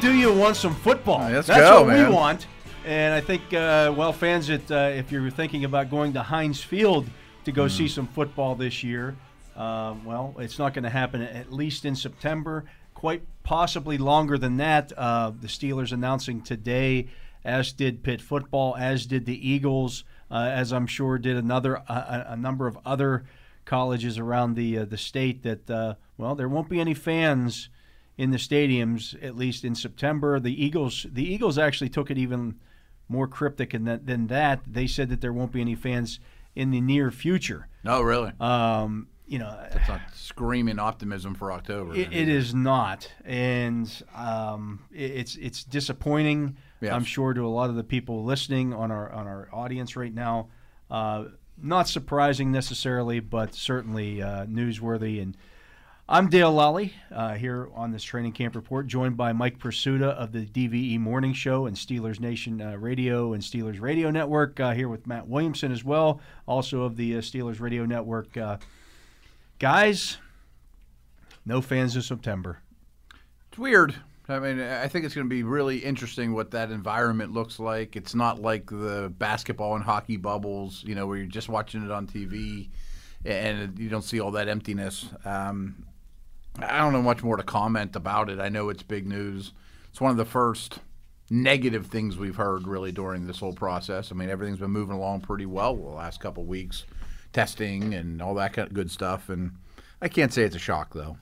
do you want some football? let's That's go, what man. we want. And I think, uh, well, fans, uh, if you're thinking about going to Heinz Field to go see some football this year, uh, well, it's not going to happen at least in September. Quite possibly longer than that. Uh, the Steelers announcing today, as did Pitt football, as did the Eagles, uh, as I'm sure did another a, a number of other colleges around the uh, the state. That uh, well, there won't be any fans in the stadiums at least in September. The Eagles the Eagles actually took it even more cryptic than that, than that. They said that there won't be any fans in the near future. No, really. Um, you know, That's not screaming optimism for October. it, it is not, and um, it, it's it's disappointing. Yes. I'm sure to a lot of the people listening on our on our audience right now. Uh, not surprising necessarily, but certainly uh, newsworthy. And I'm Dale Lally uh, here on this training camp report, joined by Mike Prisuta of the DVE Morning Show and Steelers Nation uh, Radio and Steelers Radio Network. Uh, here with Matt Williamson as well, also of the uh, Steelers Radio Network. Uh, guys, no fans in September. It's weird. I mean, I think it's going to be really interesting what that environment looks like. It's not like the basketball and hockey bubbles, you know, where you're just watching it on TV and you don't see all that emptiness. Um, I don't know much more to comment about it. I know it's big news. It's one of the first negative things we've heard really during this whole process. I mean, everything's been moving along pretty well the last couple of weeks, testing and all that kind of good stuff. And I can't say it's a shock though.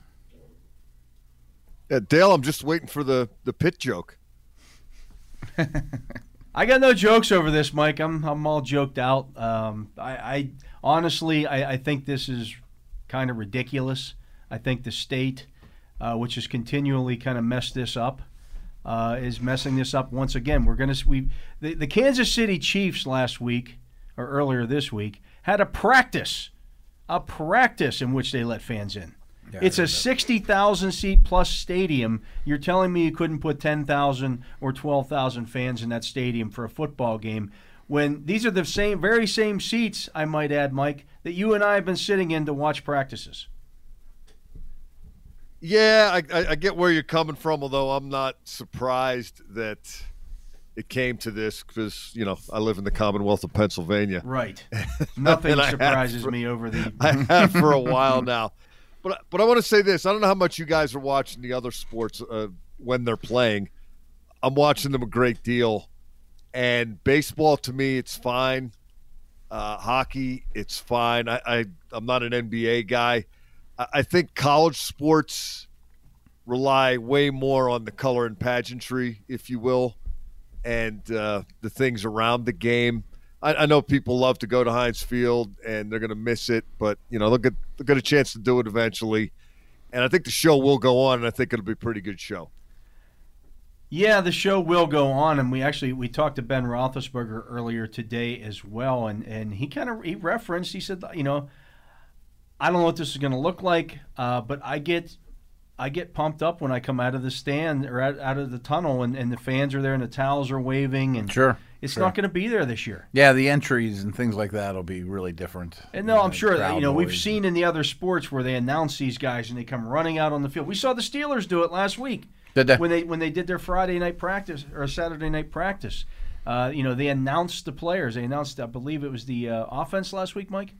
Yeah, Dale, I'm just waiting for the the pit joke. I got no jokes over this, Mike. I'm I'm all joked out. Um, I, I honestly I, I think this is kind of ridiculous. I think the state, uh, which has continually kind of messed this up, uh, is messing this up once again. We're gonna we the, the Kansas City Chiefs last week or earlier this week had a practice, a practice in which they let fans in. it's a 60,000 seat plus stadium. You're telling me you couldn't put 10,000 or 12,000 fans in that stadium for a football game when these are the same very same seats, I might add, Mike, that you and I have been sitting in to watch practices. Yeah, I, I, I get where you're coming from, although I'm not surprised that it came to this because you know I live in the Commonwealth of Pennsylvania. Right. Nothing And I have surprises for- me over the I have for a while now. But but I want to say this: I don't know how much you guys are watching the other sports uh, when they're playing. I'm watching them a great deal, and baseball to me, it's fine. Uh, hockey, it's fine. I, I I'm not an NBA guy. I, think college sports rely way more on the color and pageantry, if you will, and uh, the things around the game. I, I know people love to go to Heinz Field and they're going to miss it, but you know they'll get they'll get a chance to do it eventually. And I think the show will go on, and I think it'll be a pretty good show. Yeah, the show will go on, and we actually we talked to Ben Roethlisberger earlier today as well, and and he kind of he referenced he said you know I don't know what this is going to look like, uh, but I get I get pumped up when I come out of the stand or out, out of the tunnel, and, and the fans are there and the towels are waving, and Sure. it's sure. not going to be there this year. Yeah, the entries and things like that will be really different. And no, I'm sure that you know we've seen in the other sports where they announce these guys and they come running out on the field. We saw the Steelers do it last week Did they? when they when they did their Friday night practice or Saturday night practice. Uh, you know, they announced the players. They announced, I believe it was the uh, offense last week, Mike.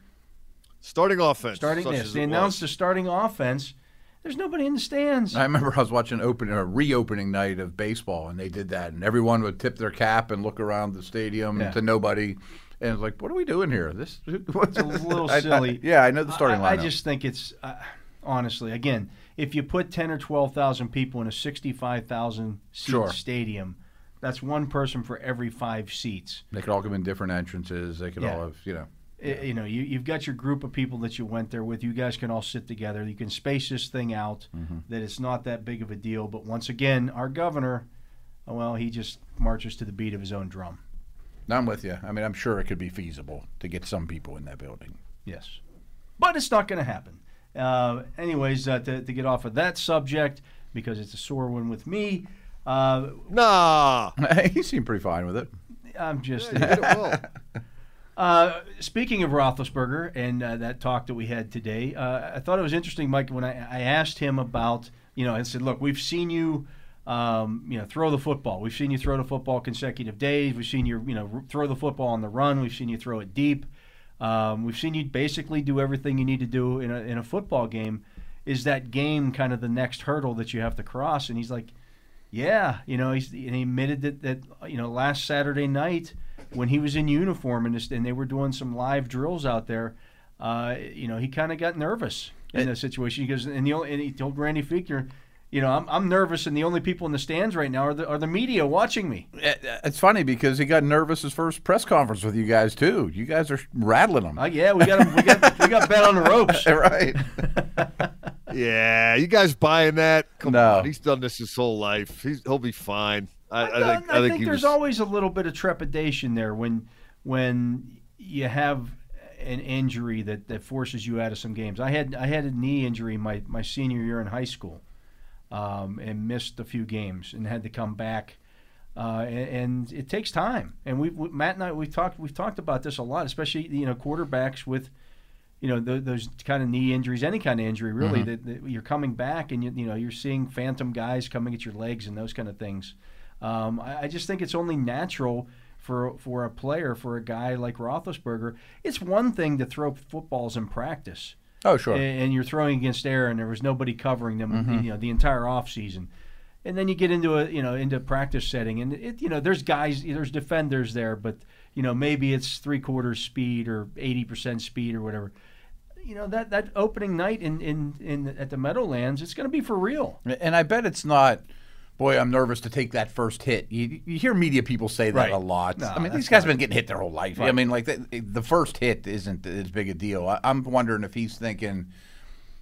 Starting offense. Starting this, they announced the starting offense. There's nobody in the stands. I remember I was watching open a reopening night of baseball, and they did that, and everyone would tip their cap and look around the stadium Yeah. to nobody, and it's like, what are we doing here? This It's a little I- I- silly. yeah, I know the starting I, I just think it's uh, honestly, again, if you put ten or twelve thousand people in a sixty-five thousand seat Sure. stadium, that's one person for every five seats. They could all come in different entrances. They could Yeah. all have, you know. I- you know, you, you've got your group of people that you went there with. You guys can all sit together. You can space this thing out. Mm-hmm. That it's not that big of a deal. But once again, our governor, well, he just marches to the beat of his own drum. I'm with you. I mean, I'm sure it could be feasible to get some people in that building. Yes, but it's not going to happen. Uh, anyways, uh, to, to get off of that subject because it's a sore one with me. Uh, Nah. he seemed pretty fine with it. I'm just. Yeah, you did it well. Uh, speaking of Roethlisberger and uh, that talk that we had today, uh, I thought it was interesting, Mike, when I, I asked him about, you know, I said, look, we've seen you Um, you know, throw the football. We've seen you throw the football consecutive days. We've seen you, you know, throw the football on the run. We've seen you throw it deep. Um, we've seen you basically do everything you need to do in a, in a football game. Is that game kind of the next hurdle that you have to cross? And he's like, yeah, you know, he's, and he admitted that, that you know last Saturday night when he was in uniform and, this, and they were doing some live drills out there, uh, you know, he kind of got nervous in that situation. He goes, and, the only, and he told Randy Fichtner, you know, I'm, I'm nervous, and the only people in the stands right now are the, are the media watching me. It's funny because he got nervous his first press conference with you guys too. You guys are rattling him. Uh, yeah, we got him, we got we got Ben on the ropes. right. yeah, you guys buying that? Come No. on, he's done this his whole life. He's, he'll be fine. I, I I, think. I think, he there's was, always a little bit of trepidation there when when you have an injury that, that forces you out of some games. I had I had a knee injury my, my senior year in high school, um, and missed a few games and had to come back. Uh, and, and it takes time. And we, we Matt and I we talked we've talked about this a lot, especially you know quarterbacks with you know th- those kind of knee injuries, any kind of injury really. That, that you're coming back and you, you know you're seeing phantom guys coming at your legs and those kind of things. Um, I, I just think it's only natural for for a player, for a guy like Roethlisberger. It's one thing to throw footballs in practice, Oh, sure. and, and you're throwing against air, and there was nobody covering them, you know, the entire off season. And then you get into a you know into practice setting, and it you know there's guys, there's defenders there, but you know maybe it's three quarters speed or eighty percent speed or whatever. You know that that opening night in in, in at the Meadowlands, it's going to be for real. And I bet it's not. Boy, I'm nervous to take that first hit. You, you hear media people say that Right. a lot. No, I mean, these guys have been getting hit their whole life. I mean, like the, the first hit isn't as big a deal. I, I'm wondering if he's thinking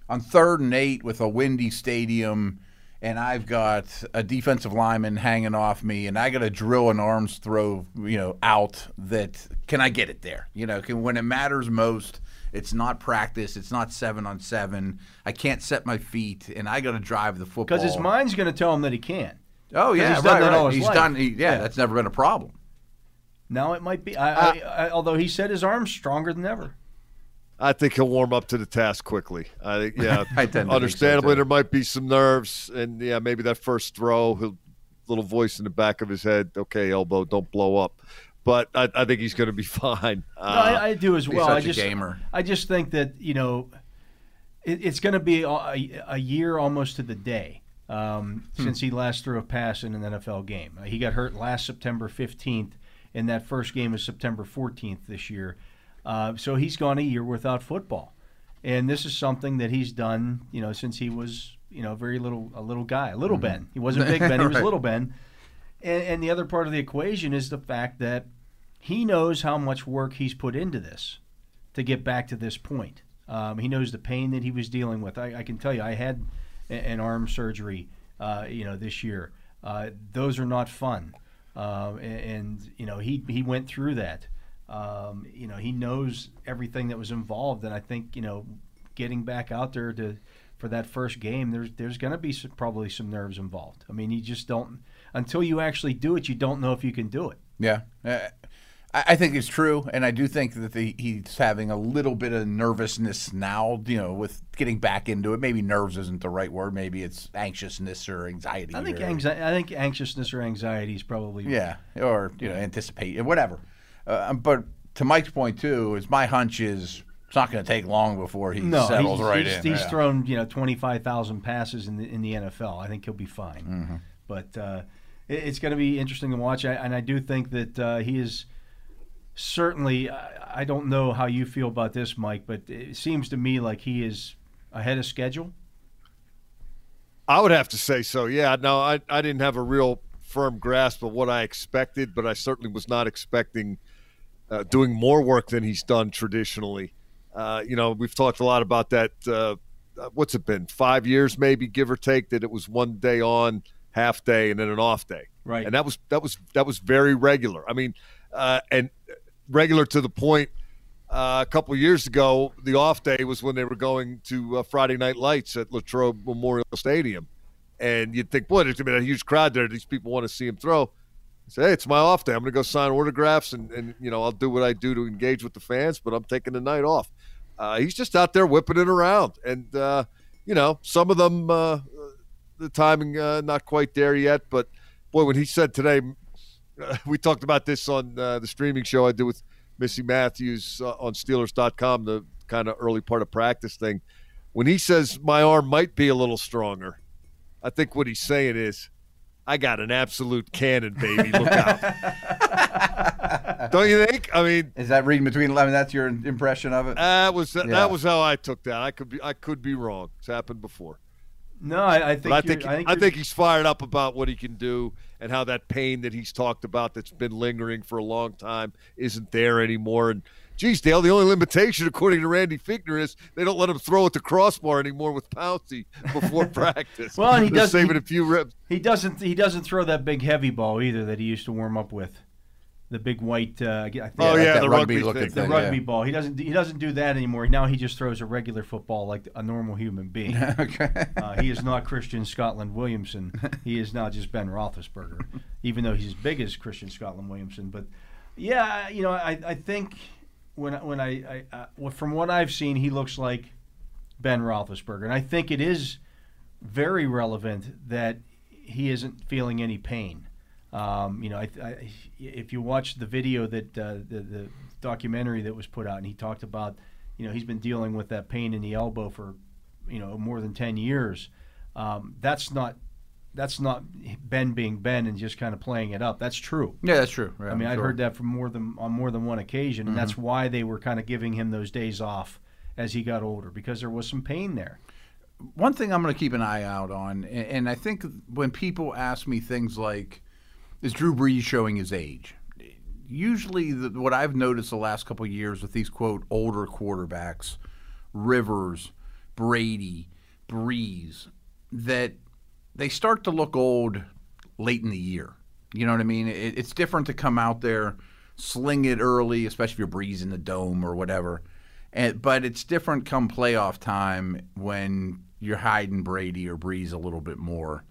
on third and eight with a windy stadium, and I've got a defensive lineman hanging off me, and I got to drill an arms throw, you know, out. That can I get it there? You know, can when it matters most. It's not practice. It's not seven on seven. I can't set my feet, and I got to drive the football. Because his mind's going to tell him that he can. Oh yeah, he's done right, that right. all his He's life. done. He, yeah, Yeah. that's never been a problem. Now it might be. I, Uh, I, I, although he said his arm's stronger than ever. I think he'll warm up to the task quickly. I think, yeah, I tend to think so, understandably there might be some nerves, and yeah, maybe that first throw, he'll little voice in the back of his head, okay, elbow, don't blow up. But I, I think he's going to be fine. No, Uh, I, I do as he's well. such I a just, gamer. I just think that you know, it, it's going to be a, a, a year almost to the day um, Hmm. since he last threw a pass in an NFL game. Uh, he got hurt last September 15th, and that first game is September 14th this year. Uh, so he's gone a year without football, and this is something that he's done, you know, since he was, you know, very little, a little guy, a little Ben. He wasn't Big Ben; he was Mm-hmm. Right. little Ben. And, and the other part of the equation is the fact that he knows how much work he's put into this to get back to this point. Um, he knows the pain that he was dealing with. I, I can tell you, I had an arm surgery, uh, you know, this year. Uh, those are not fun, uh, and, and you know he he went through that. Um, you know, he knows everything that was involved, and I think you know, getting back out there to for that first game, there's there's going to be some, probably some nerves involved. I mean, you just don't until you actually do it, you don't know if you can do it. Yeah, Uh, I, think it's true, and I do think that the, he's having a little bit of nervousness now. You know, with getting back into it. Maybe nerves isn't the right word. Maybe it's anxiousness or anxiety. I think or, anxi- I think anxiousness or anxiety is probably Yeah, or you know, anticipate whatever. Uh, but to Mike's point too, is my hunch is it's not going to take long before he No, settles he's, right he's, in. he's Yeah. thrown you know twenty five thousand passes in the in the NFL. I think he'll be fine. Mm-hmm. But uh, it, it's going to be interesting to watch, I, and I do think that uh, he is certainly. I, I don't know how you feel about this, Mike, but it seems to me like he is ahead of schedule. I would have to say so. Yeah. No, I, I didn't have a real firm grasp of what I expected, but I certainly was not expecting uh, doing more work than he's done traditionally. Uh, you know, we've talked a lot about that. Uh, uh, what's it been? Five years, maybe give or take. That it was one day on, half day, and then an off day. Right. And that was that was that was very regular. I mean, uh, and regular to the point. Uh, a couple years ago, the off day was when they were going to uh, Friday Night Lights at Latrobe Memorial Stadium, and you'd think, boy, there's gonna be a huge crowd there. These people want to see him throw. I say, hey, it's my off day. I'm gonna go sign autographs, and, and you know I'll do what I do to engage with the fans, but I'm taking the night off. Uh, he's just out there whipping it around, and uh, you know some of them uh, the timing uh, not quite there yet. But boy, when he said today, uh, we talked about this on uh, the streaming show I did with Missy Matthews uh, on Steelers.com, the kind of early part of practice thing. When he says my arm might be a little stronger, I think what he's saying is, I got an absolute cannon, baby. Look out! Don't you think? I mean, is that reading between? I mean, that's your impression of it. That was that, yeah. that was how I took that. I could be I could be wrong. It's happened before. No, I, I think I think, I think, I think he's fired up about what he can do and how that pain that he's talked about that's been lingering for a long time isn't there anymore. And geez, Dale, the only limitation, according to Randy Fichtner, is they don't let him throw at the crossbar anymore with Pouncey before practice. well, he does saving he, a few reps. He doesn't. He doesn't throw that big heavy ball either that he used to warm up with the big white. Uh, I think, oh yeah, the rugby, rugby thing. the rugby yeah. ball. He doesn't. He doesn't do that anymore. Now he just throws a regular football like a normal human being. okay. Uh, he is not Christian Scotland Williamson. He is now just Ben Roethlisberger, even though he's as big as Christian Scotland Williamson. But yeah, you know, I, I think when when I, I uh, from what I've seen, he looks like Ben Roethlisberger, and I think it is very relevant that he isn't feeling any pain. Um, you know, I, I, if you watch the video that uh, the, the documentary that was put out, and he talked about, you know, he's been dealing with that pain in the elbow for, you know, more than ten years. Um, that's not that's not Ben being Ben and just kind of playing it up. That's true. Yeah, that's true. I mean, I've heard that from more than on more than one occasion, and mm-hmm. that's why they were kind of giving him those days off as he got older because there was some pain there. One thing I'm going to keep an eye out on, and I think when people ask me things like, is Drew Brees showing his age? Usually, the, what I've noticed the last couple years with these quote older quarterbacks, Rivers, Brady, Brees, that they start to look old late in the year. You know what I mean? It, it's different to come out there, sling it early, especially if you're Brees in the dome or whatever. And, but it's different come playoff time when you're hiding Brady or Brees a little bit more.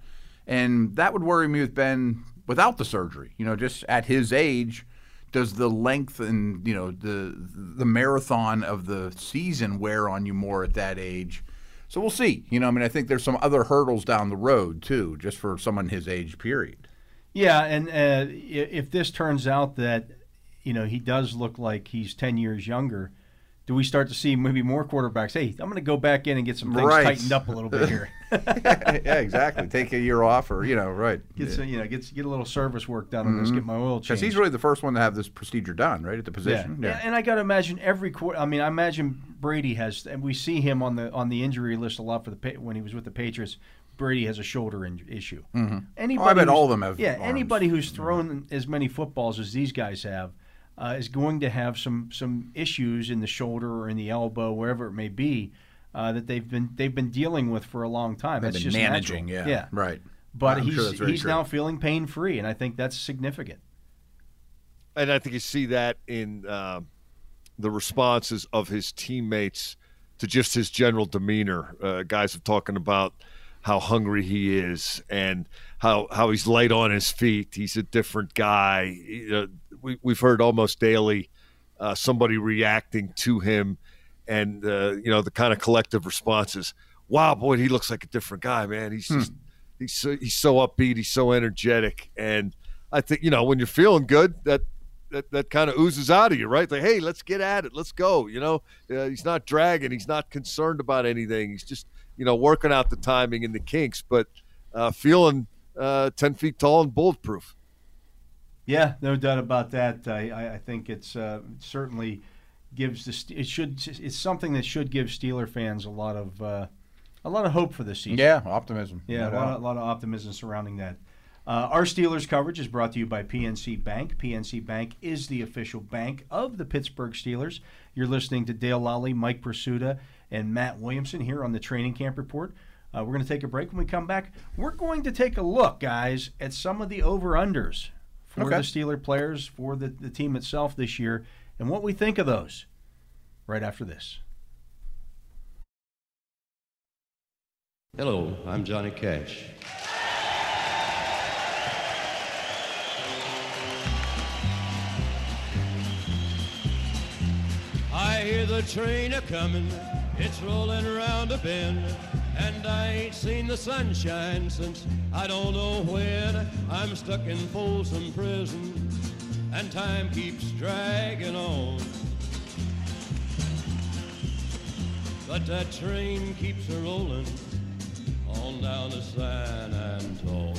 And that would worry me with Ben without the surgery. You know, just at his age, does the length and you know the the marathon of the season wear on you more at that age? So we'll see. You know, I mean, I think there's some other hurdles down the road too, just for someone his age period. Yeah, and uh, if this turns out that you know he does look like he's ten years younger do we start to see maybe more quarterbacks? Hey, I'm going to go back in and get some things right. tightened up a little bit here. yeah, exactly. Take a year off, or you know, right? Get yeah. some, you know, get get a little service work done on mm-hmm. this. Get my oil changed. Because he's really the first one to have this procedure done, right at the position. Yeah, yeah. and I got to imagine every quarter. I mean, I imagine Brady has, and we see him on the on the injury list a lot for the when he was with the Patriots. Brady has a shoulder in- issue. Mm-hmm. Anybody, oh, I bet all of them have. Yeah, arms. anybody who's thrown mm-hmm. as many footballs as these guys have uh, is going to have some some issues in the shoulder or in the elbow, wherever it may be, uh, that they've been they've been dealing with for a long time. They've that's been just managing, natural. yeah, yeah, right. But I'm he's sure he's true. now feeling pain free, and I think that's significant. And I think you see that in uh, the responses of his teammates to just his general demeanor. Uh, guys are talking about how hungry he is and how how he's light on his feet. He's a different guy. You know, we, we've heard almost daily uh, somebody reacting to him, and uh, you know the kind of collective responses. Wow, boy, he looks like a different guy, man. He's hmm. just he's so, he's so upbeat. He's so energetic, and I think you know when you're feeling good, that that, that kind of oozes out of you, right? Like, hey, let's get at it. Let's go. You know, uh, he's not dragging. He's not concerned about anything. He's just, you know, working out the timing and the kinks, but uh, feeling uh, 10 feet tall and bulletproof. Yeah, no doubt about that. I, I think it's uh, certainly gives the it should it's something that should give Steeler fans a lot of uh, a lot of hope for this season. Yeah, optimism. Yeah, no a, lot of, a lot of optimism surrounding that. Uh, our Steelers coverage is brought to you by PNC Bank. PNC Bank is the official bank of the Pittsburgh Steelers. You're listening to Dale Lally, Mike Prisuta, and Matt Williamson here on the Training Camp Report. Uh, we're going to take a break. When we come back, we're going to take a look, guys, at some of the over-unders for okay. the Steeler players, for the, the team itself this year, and what we think of those right after this. Hello, I'm Johnny Cash. I hear the train a coming, it's rolling around a bend. And I ain't seen the sunshine since I don't know when. I'm stuck in Folsom Prison, and time keeps dragging on. But that train keeps a rolling on down to San Antone.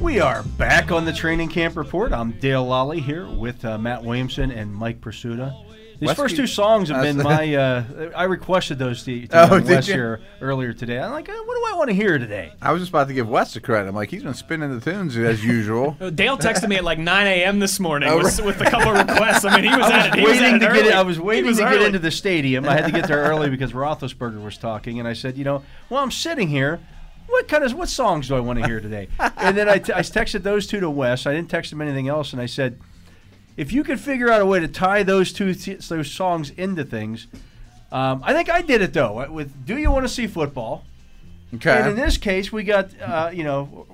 We are back on the training camp report. I'm Dale Lally here with uh, Matt Williamson and Mike Prisuta. These Wesky- first two songs have been my. Uh, I requested those to, to Oh, Wes here earlier today. I'm like, uh, what do I want to hear today? I was just about to give Wes the credit. I'm like, he's been spinning the tunes as usual. Dale texted me at like 9 a.m. this morning Oh, with, with a couple of requests. I mean, he was I at was it. He was at waiting it to get early. it. I was waiting was to get into the stadium. I had to get there early because Roethlisberger was talking, and I said, you know, well, I'm sitting here. What kind of what songs do I want to hear today? and then I, t- I texted those two to Wes. I didn't text him anything else, and I said, if you could figure out a way to tie those two th- those songs into things, um, I think I did it though. With "Do You Want to See Football?" Okay. And in this case, we got uh, you know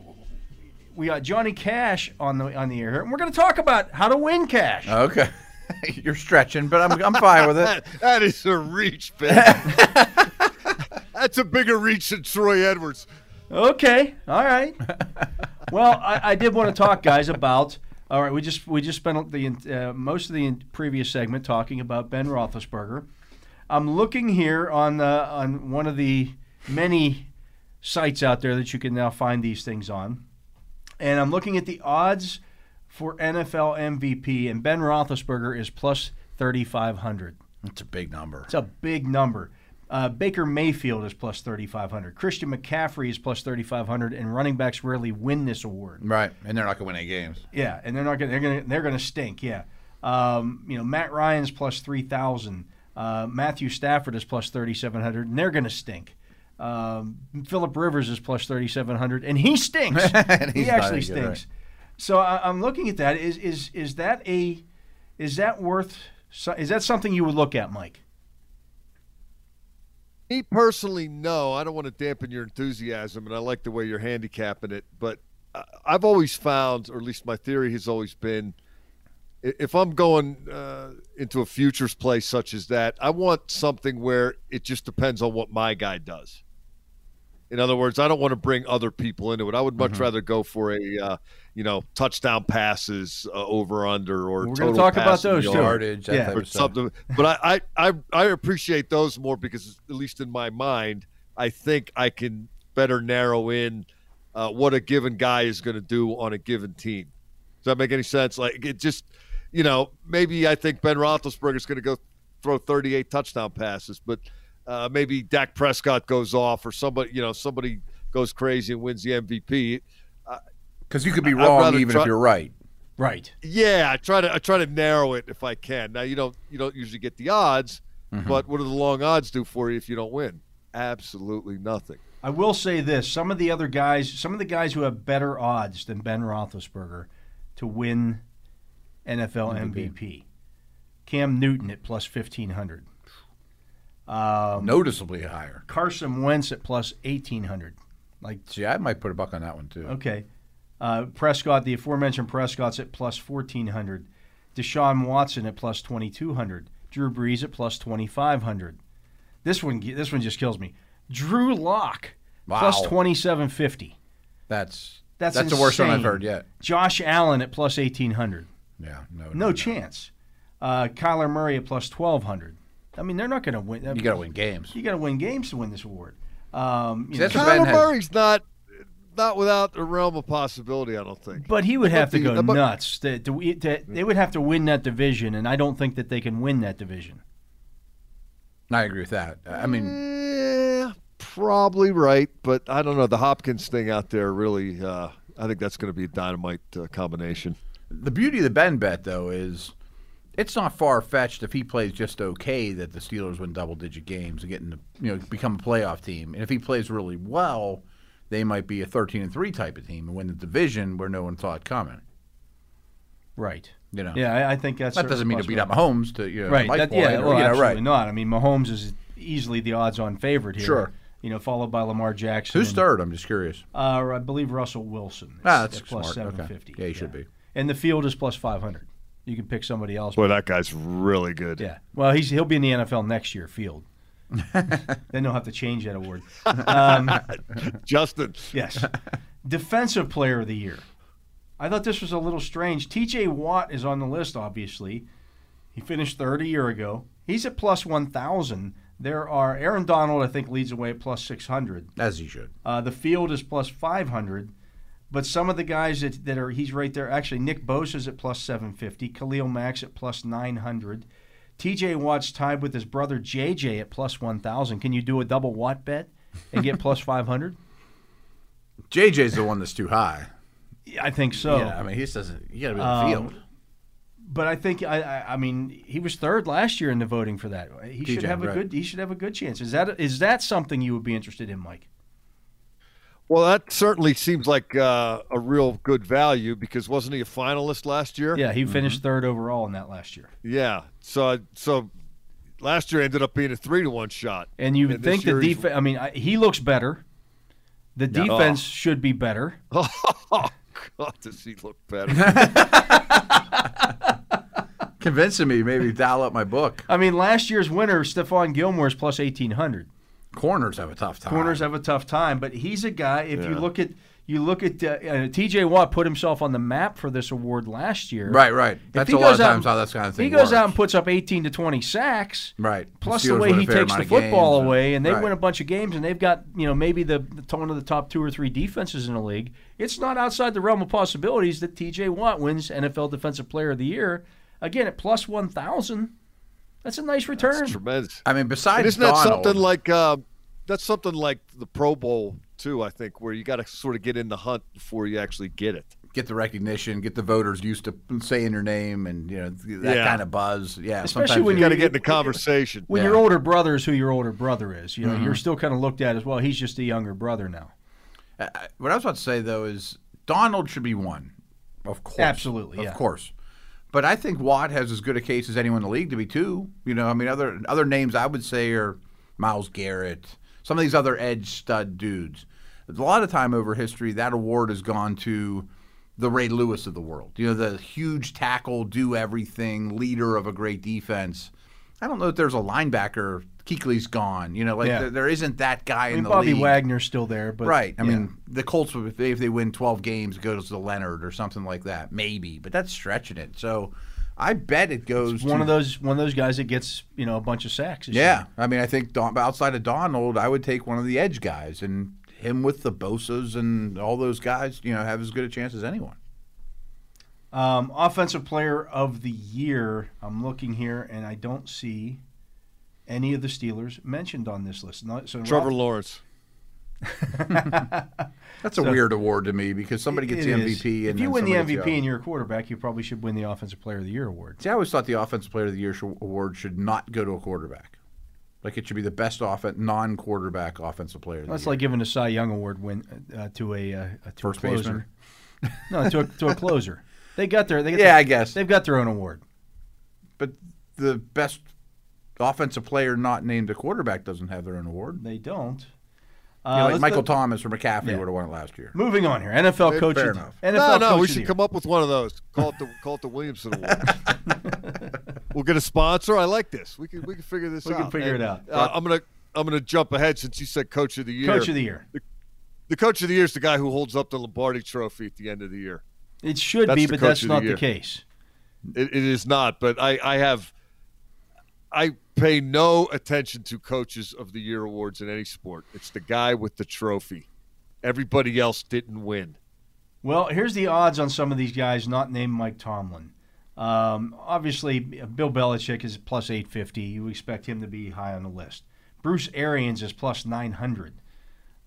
we got Johnny Cash on the on the air here, and we're going to talk about how to win cash. okay. You're stretching, but I'm, I'm fine with it. That, that is a reach, Ben. That's a bigger reach than Troy Edwards. Okay, all right. well, I, I did want to talk, guys, about. All right, we just we just spent the uh, most of the previous segment talking about Ben Roethlisberger. I'm looking here on the, on one of the many sites out there that you can now find these things on, and I'm looking at the odds for NFL MVP, and Ben Roethlisberger is plus 3,500. That's a big number. It's a big number. Uh, Baker Mayfield is plus 3,500. Christian McCaffrey is plus 3,500, and running backs rarely win this award. Right, and they're not going to win any games. Yeah, and they're not going. They're going. to They're going to stink. Yeah. Um, you know, Matt Ryan's plus 3,000. Uh, Matthew Stafford is plus 3,700, and they're going to stink. Um, Philip Rivers is plus 3,700, and he stinks. And he actually stinks. So I, I'm looking at that. Is is is that a is that worth? Is that something you would look at, Mike? Me personally, no. I don't want to dampen your enthusiasm, and I like the way you're handicapping it. But I've always found, or at least my theory has always been, if I'm going uh, into a futures play such as that, I want something where it just depends on what my guy does. In other words, I don't want to bring other people into it. I would much Mm-hmm. rather go for a, uh, you know, touchdown passes uh, over under or We're total gonna talk about those, Yardage, Yeah. or something. But I, I, I, I appreciate those more because, at least in my mind, I think I can better narrow in uh, what a given guy is going to do on a given team. Does that make any sense? Like it just, you know, maybe I think Ben Roethlisberger is going to go throw 38 touchdown passes, but uh, maybe Dak Prescott goes off or somebody, you know, somebody goes crazy and wins the MVP. Because you could be wrong even try- if you're right. Right. Yeah, I try to I try to narrow it if I can. Now you don't you don't usually get the odds, but what do the long odds do for you if you don't win? Absolutely nothing. I will say this: some of the other guys, some of the guys who have better odds than Ben Roethlisberger to win NFL MVP, Cam Newton at plus fifteen hundred, um, Noticeably higher. Carson Wentz at plus eighteen hundred. Like, See, I might put a buck on that one too. okay, uh, Prescott, the aforementioned Prescott's at plus fourteen hundred, Deshaun Watson at plus twenty two hundred, Drew Brees at plus twenty five hundred. This one, this one just kills me. Drew Lock Wow. twenty seven fifty. That's That's that's the worst one I've heard yet. Josh Allen at plus 1,800. Yeah, no, No chance. Uh, Kyler Murray at plus 1,200. I mean, they're not going to win. You got to win games. You got to win games to win this award. Um, you See, know, that's what Ben Kyler has- Murray's not not without the realm of possibility. I don't think. but he would have to the- go but- nuts. To, to, to, they would have to win that division, and I don't think that they can win that division. I agree with that. I mean, Yeah, probably right, but I don't know. The Hopkins thing out there really, uh, I think that's going to be a dynamite uh, combination. the beauty of the Ben bet though is it's not far fetched if he plays just okay that the Steelers win double digit games and get in the, you know become a playoff team. And if he plays really well, they might be a thirteen and three type of team and win the division where no one thought coming. Right. You know, Yeah, I, I think that's that doesn't mean to beat up. Mahomes to you know Right. That, yeah. or, Well, you know, absolutely right. not. I mean, Mahomes is easily the odds-on favorite here. Sure. You know, followed by Lamar Jackson. Who's and, third? I'm just curious. Uh, I believe Russell Wilson. is Ah, that's at plus smart. Okay. 750. Yeah, he should be. And the field is plus 500. You can pick somebody else. Boy, that guy's really good. Yeah. Well, he's he'll be in the NFL next year. Field. then they'll have to change that award. Um, Justin. yes. Defensive Player of the Year. I thought this was a little strange. TJ Watt is on the list, obviously. He finished third a year ago. He's at plus 1,000. There are Aaron Donald, I think, leads away at plus 600. As he should. Uh, the field is plus 500. But some of the guys that, that are, he's right there. Actually, Nick Bosa's at plus 750. Khalil Mack at plus 900. TJ Watt's tied with his brother JJ at plus 1,000. Can you do a double Watt bet and get plus 500? JJ's the one that's too high. I think so. Yeah, I mean, he just doesn't. You got to be in the Um, field. But I think I, I I mean he was third last year in the voting for that. He should have a right. good he should have a good chance. Is that is that something you would be interested in, Mike? Well, that certainly seems like uh, a real good value because wasn't he a finalist last year? Yeah, he finished third overall in that last year. Yeah. So so last year ended up being a three to one shot. And you would And think the defense. I mean, I, he looks better. The Yeah. defense should be better. Oh God, does he look better? Convincing me, maybe dial up my book. I mean, last year's winner, Stephon Gilmore, is plus eighteen hundred. Corners have a tough time. Corners have a tough time, but he's a guy. If you look at you look at uh, uh, T.J. Watt put himself on the map for this award last year. Right, right. That's he a lot goes of out times and- how that's kind of thing. he goes works. out and puts up eighteen to twenty sacks, right. Plus Steelers the way he takes the football games. away, and they Right. win a bunch of games, and they've got you know maybe the, the one of the top two or three defenses in the league. It's not outside the realm of possibilities that T.J. Watt wins NFL Defensive Player of the Year again at plus one thousand. That's a nice return. That's tremendous. I mean, besides And isn't that Donald, something like uh, that's something like the Pro Bowl too? I think where you got to sort of get in the hunt before you actually get it. get the recognition, get the voters used to saying your name, and you know that Yeah. kind of buzz. Yeah, Especially when You you- got to get in the conversation. when Yeah. your older brother is who your older brother is, you know, Mm-hmm. you're still kind of looked at as well. He's just a younger brother now. Uh, what I was about to say though is Donald should be one, of course, Absolutely, of yeah. course. But I think Watt has as good a case as anyone in the league to be too. You know, I mean, other other names I would say are Myles Garrett, some of these other edge stud dudes. A lot of time over history, that award has gone to the Ray Lewis of the world. You know, the huge tackle, do everything, leader of a great defense. I don't know if there's a linebacker. Kuechly's gone. You know, like Yeah. there, there isn't that guy I mean, in the league. Bobby league. Wagner's still there, but Right. I yeah. mean, the Colts, would- if they, if they win 12 games, it goes to Leonard or something like that. Maybe. But that's stretching it. So I bet it goes It's one to- of those one of those guys that gets you know a bunch of sacks. Yeah. year. I mean, I think Don, outside of Donald, I would take one of the edge guys. And him with the Bosas and all those guys, you know, have as good a chance as anyone. Um, offensive player of the year. I'm looking here, and I don't see any of the Steelers mentioned on this list. No, so Trevor Rob- Lawrence. That's a So- weird award to me because somebody gets It the is. MVP. And if you win the MVP and you're a quarterback, you probably should win the offensive player of the year award. See, I always thought the Offensive Player of the Year sh- award should not go to a quarterback. Like it should be the best offen- non-quarterback offensive player. Of the That's year. like giving a Cy Young award win uh, to a, uh, to First a closer. baseman? no, to a, to a closer. They got their they got Yeah, their- I guess. they've got their own award. But the best offensive player not named a quarterback doesn't have their own award. They don't. You Uh, know, like Michael go- Thomas or McCaffrey Yeah. would have won it last year. Moving on here, NFL Fair- coach. fair of- enough. NFL no, no, coach we should year. come up with one of those. Call it the call it the Williamson Award. we'll get a sponsor. I like this. We can we can figure this We out. We can figure it out. Uh, I'm gonna I'm gonna jump ahead since you said coach of the year. Coach of the year. The coach of the year is the guy who holds up the Lombardi Trophy at the end of the year. It should That's be, but that's of the not the case. It, it is not, but I, I have I pay no attention to coaches of the year awards in any sport. It's the guy with the trophy. Everybody else didn't win. Well, here's the odds on some of these guys not named Mike Tomlin. Um, obviously, Bill Belichick is plus 850. You expect him to be high on the list. Bruce Arians is plus 900.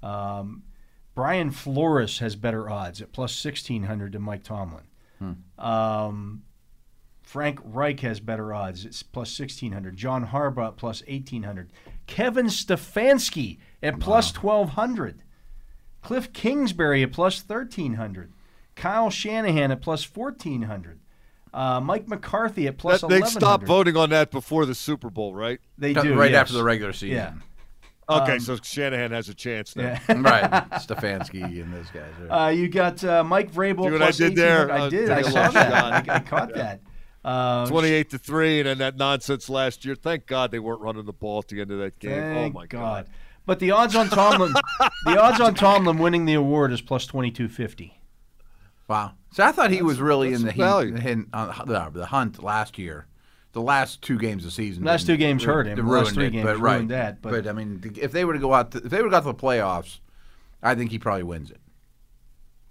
Um, Brian Flores has better odds at plus 1600 than Mike Tomlin. Um, Frank Reich has better odds. It's plus 1600. John Harbaugh plus 1800. Kevin Stefanski at plus 1200. Cliff Kingsbury at plus 1,300. Kyle Shanahan at plus 1,400. Uh, Mike McCarthy at plus That, they 1,100. stopped voting on that before the Super Bowl, right? They do, right yes. after the regular season. Yeah. Okay, Um, so Shanahan has a chance now. Yeah. right. Stefanski and those guys. Right. Uh, you got uh, Mike Vrabel See what I plus did there? I Uh, did. take I a saw that. I, I caught that. Uh, 28 to 3 and then that nonsense last year. Thank God they weren't running the ball at the end of that game. Thank oh my God. But the odds on Tomlin, the odds on Tomlin winning the award is plus twenty two fifty. Wow. So I thought he was really in the, heat, value. the, hin- uh, the, the hunt last year. The last two games of the season. Last two games hurt him. it The last three it, games but, ruined right. that, but- I mean, if they were to go out, to, if they would have got to the playoffs, I think he probably wins it.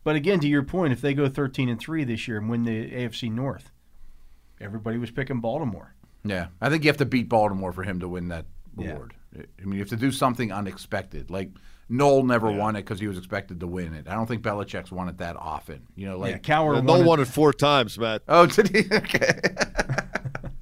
But again, to your point, if they go thirteen and three this year and win the AFC North, everybody was picking Baltimore. Yeah, I think you have to beat Baltimore for him to win that Yeah. award. I mean, you have to do something unexpected. Like Noll never won it because he was expected to win it. I don't think Belichick's won it that often. You know, like yeah, Cowher And won no it- won it four times, Matt. oh, did he? Okay.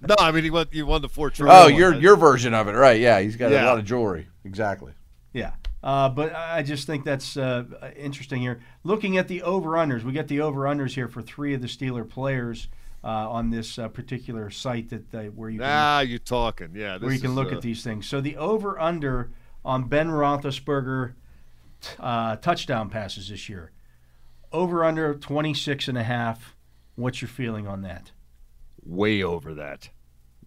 No, I mean he won. He won the four. oh, your your version of it, right? Yeah, he's got a lot of jewelry. Exactly. Yeah. Uh, but I I just think that's uh, interesting here. Looking at the over unders, we get the over unders here for three of the Steeler players uh, on this uh, particular site that uh, where you can, Ah, you're talking. Yeah, where you can is, look uh, at these things. So the over under on Ben Roethlisberger t- uh, touchdown passes this year, over under 26 and a half. What's your feeling on that? way over that.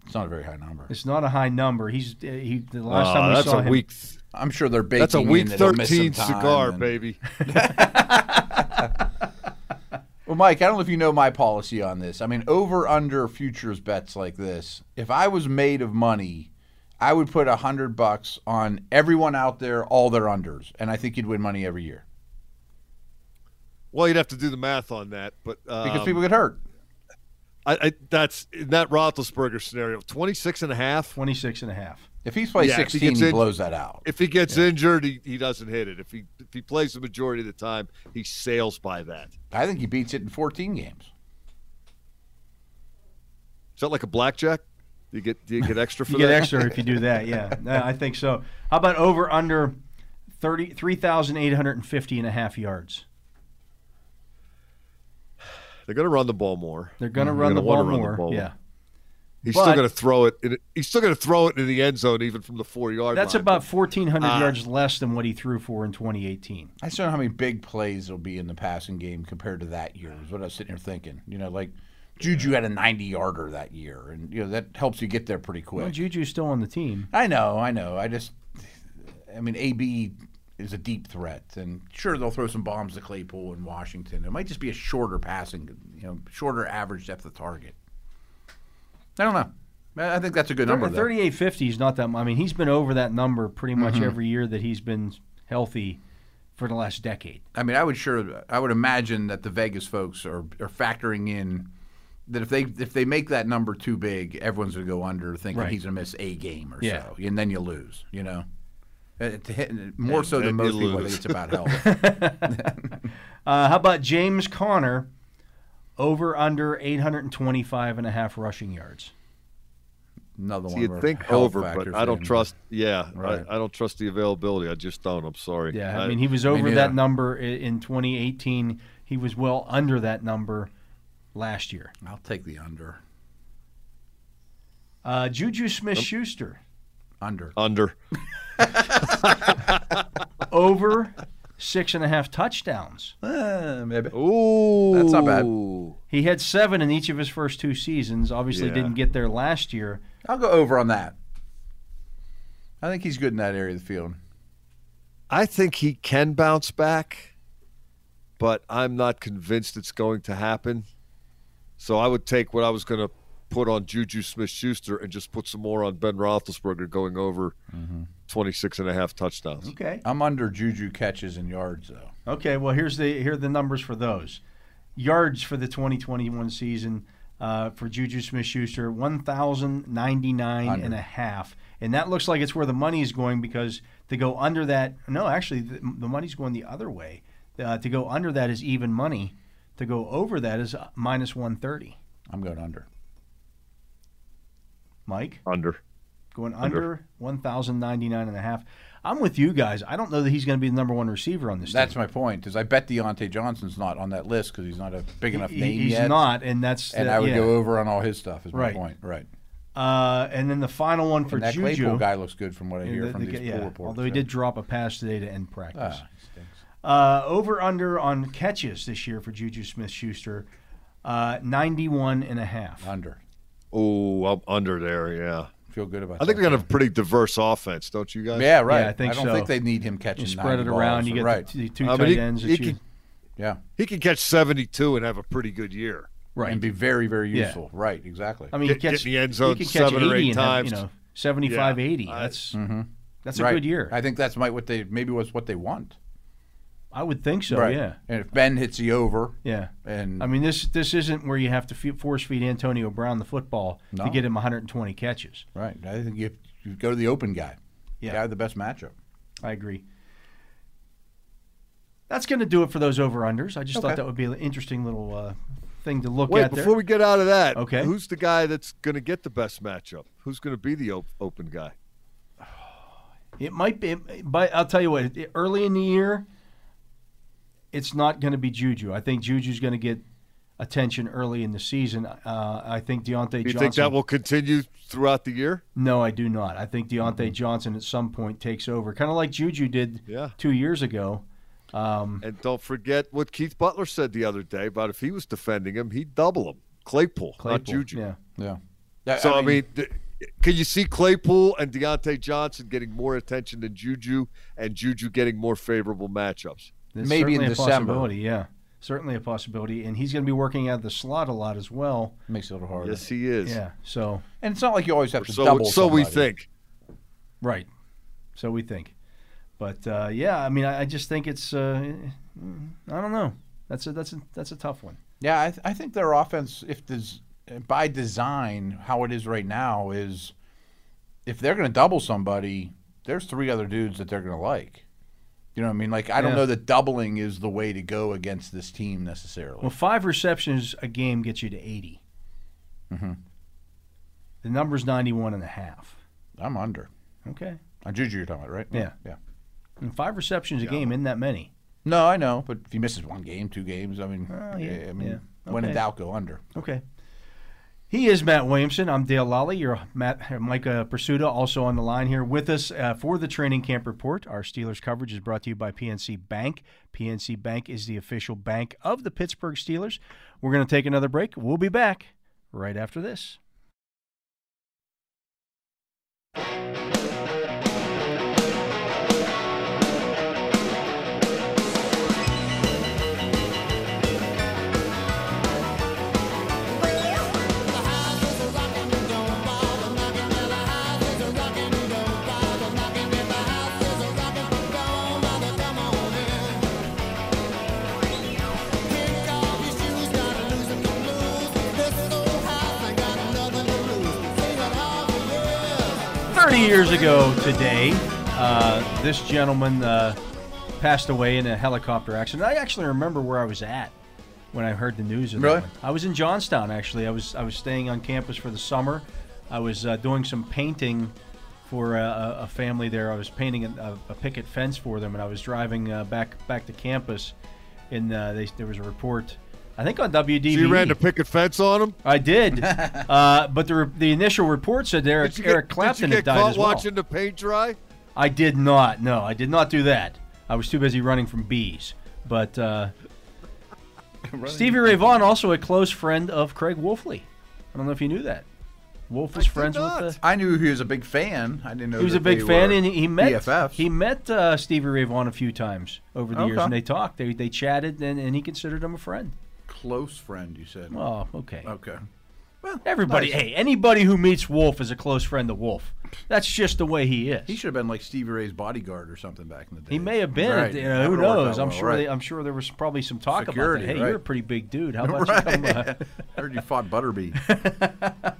It's not a very high number. It's not a high number. He's uh, he the last Oh, time we that's saw a him. week. I'm sure they're baking That's a week in that he'll miss some thirteen time cigar, and- baby. Well, Mike, I don't know if you know my policy on this. I mean, over under futures bets like this. If I was made of money, I would put a hundred bucks on everyone out there, all their unders, and I think you'd win money every year Well, you'd have to do the math on that, but um, because people get hurt. I, I, that's in that Roethlisberger scenario, 26 and a half. 26 and a half. If he's played Yeah, if he 16, he, gets in- blows that out. If he gets injured, he, he doesn't hit it. If he if he plays the majority of the time, he sails by that. I think he beats it in 14 games. Is that like a blackjack? Do you get do you get extra for that? You that? get extra if you do that. Yeah, Yeah, I think so. How about over under 30 3,850 and a half yards? They're going to run the ball more. They're going to run the ball run the more. Yeah. He's But- still going to throw it. In, he's still going to throw it into the end zone, even from the four yard That's line. about 1,400 Ah. yards less than what he threw for in 2018. I just don't know how many big plays will be in the passing game compared to that year. Is what I was sitting here thinking. You know, like Juju had a 90 yarder that year, and you know that helps you get there pretty quick. Well, Juju's still on the team. I know, I know. I just, I mean, AB is a deep threat, and sure they'll throw some bombs to Claypool in Washington. It might just be a shorter passing, you know, shorter average depth of target. I don't know. I I think that's a good number. though. 3850 is not that I mean, he's been over that number pretty much Mm-hmm. every year that he's been healthy for the last decade. I mean, I would sure, I would imagine that the Vegas folks are, are factoring in that if they if they make that number too big, everyone's going to go under, thinking Right. he's going to miss a game or Yeah. so, and then you lose. You know, Uh, hit- more so than then most people, I lose. think it's about health. Uh, how about James Conner over under 825 and a half rushing yards? Another So one. you'd think over, but I don't trust. Yeah, Right. I, I don't trust the availability. I just don't. I'm sorry. Yeah, I mean, he was over neither. that number in 2018. He was well under that number last year. I'll take the under. Uh, Juju Smith Schuster Under. under. over six and a half touchdowns. Uh, maybe. Ooh, That's not bad. He had seven in each of his first two seasons. Obviously, Yeah. didn't get there last year. I'll go over on that. I think he's good in that area of the field. I think he can bounce back, but I'm not convinced it's going to happen. So I would take what I was going to put on Juju Smith Schuster and just put some more on Ben Roethlisberger going over 26 and a half touchdowns. Okay. I'm under Juju catches and yards though. Okay. Well, here's the here are the numbers for those yards for the 2021 season uh, for Juju Smith-Schuster 1,099 and a half, and that looks like it's where the money is going because to go under that, no, actually the, the money's going the other way. Uh, to go under that is even money. To go over that is uh, minus 130. I'm going under. Mike. Under. going Under. under 1,099 and a half. I'm with you guys. I don't know that he's going to be the number one receiver on this That's team. my point. Is I bet Diontae Johnson's not on that list because he's not a big enough He- name he's yet. not, and that's And the- I would yeah. go over on all his stuff. Is my Right. point. Right. Uh, and then the final one for and that Juju. Claypool guy looks good from what I hear the- from the- these yeah, pool reports. although he did drop a pass today to end practice. Ah. Uh, over under on catches this year for Juju Smith Schuster, uh, 91 and a half. Under. Oh, I'm under there. Yeah, Feel good about. I think that. they're gonna have a pretty diverse offense, don't you guys? Yeah, right. Yeah, I think I don't so. think they need him catching. You spread it around. balls, You get right. the two I mean, tight he- ends. he can- yeah, He can catch 72 and have a pretty good year. right. and be very, very Yeah. useful. Right, exactly. I mean, Get- he catch, get the end zone he can catch seven or eight and have, you know, 75, Yeah. 80. I- That's Mhm. that's a Right. good year. I think that's might what they maybe was what they want. I would think so. right. Yeah. And if Ben hits the over, Yeah. and I mean, this this isn't where you have to fe- force feed Antonio Brown the football No. to get him 120 catches. right, I think you you go to the open guy. Yeah. guy the best matchup. I agree. That's going to do it for those over unders. I just Okay. thought that would be an interesting little uh, thing to look Wait, at before there. we get out of that, Okay. who's the guy that's going to get the best matchup? Who's going to be the op- open guy? It might be, but I'll tell you what. Early in the year, it's not going to be Juju. I think Juju's going to get attention early in the season. Uh, I think Diontae Do you Johnson. think that will continue throughout the year? No, I do not. I think Diontae Mm-hmm. Johnson at some point takes over, kind of like Juju did Yeah. two years ago. Um, And don't forget what Keith Butler said the other day about if he was defending him, he'd double him. Claypool, not Claypool, Juju. Yeah. Yeah. That- So I mean, th- can you see Claypool and Diontae Johnson getting more attention than Juju, and Juju getting more favorable matchups? There's Maybe in a December. possibility. Yeah, certainly a possibility, and he's going to be working out of the slot a lot as well. makes it a little harder. Yes, he is. Yeah. So And it's not like you always have to So, double. so we think. right. So we think, but uh, yeah, I mean, I, I just think it's. Uh, I don't know. That's a that's a that's a tough one. Yeah, I, th- I think their offense, if there's by design, how it is right now is, if they're going to double somebody, there's three other dudes that they're going to like. You know what I mean? Like I don't Yeah. know that doubling is the way to go against this team necessarily. Well, five receptions a game gets you to 80. Mhm. The number's 91 and a half. I'm under. Okay. On Juju, you're talking about, right? Yeah. Yeah. And five receptions a game isn't that many. No, I know, but if he misses one game, two games, I mean, Oh, yeah, I mean, yeah. when in Okay. doubt, go under. Okay. He is Matt Williamson. I'm Dale Lolley. You're Matt Micah Prisuta also on the line here with us uh, for the training camp report. Our Steelers coverage is brought to you by PNC Bank. PNC Bank is the official bank of the Pittsburgh Steelers. We're going to take another break. We'll be back right after this. Years ago today, uh, this gentleman uh, passed away in a helicopter accident. I actually remember where I was at when I heard the news of Really? I was in Johnstown actually. I was I was staying on campus for the summer. I was uh, doing some painting for a, a- a family there. I was painting a, a picket fence for them, and I was driving uh, back back to campus. And uh, they, there was a report, I think on WDV. So you ran the picket fence on him? I did, uh, but the re- the initial report said Eric, Did get, Eric Clapton did you had died caught as well. watching the paint dry? I did not. No, I did not do that. I was too busy running from bees. But uh, Stevie Ray Vaughan, also a close friend of Craig Wolfley. I don't know if you knew that. Wolf was I friends with the. I knew he was a big fan. I didn't know He was that a big fan, were and he met BFFs. he met uh, Stevie Ray Vaughan a few times over the years, and they talked. They they chatted, and, and he considered him a friend. Close friend. You said. Oh, okay. okay. Well, Everybody, nice. hey, anybody who meets Wolf is a close friend of Wolf. That's just the way he is. He should have been like Stevie Ray's bodyguard or something back in the day. He may have been. Right. You know, who knows? I'm well, sure. right. They, I'm sure there was probably some talk Security, about that. Hey, right. you're a pretty big dude. How about you come? Uh, I heard you fought Butterbean.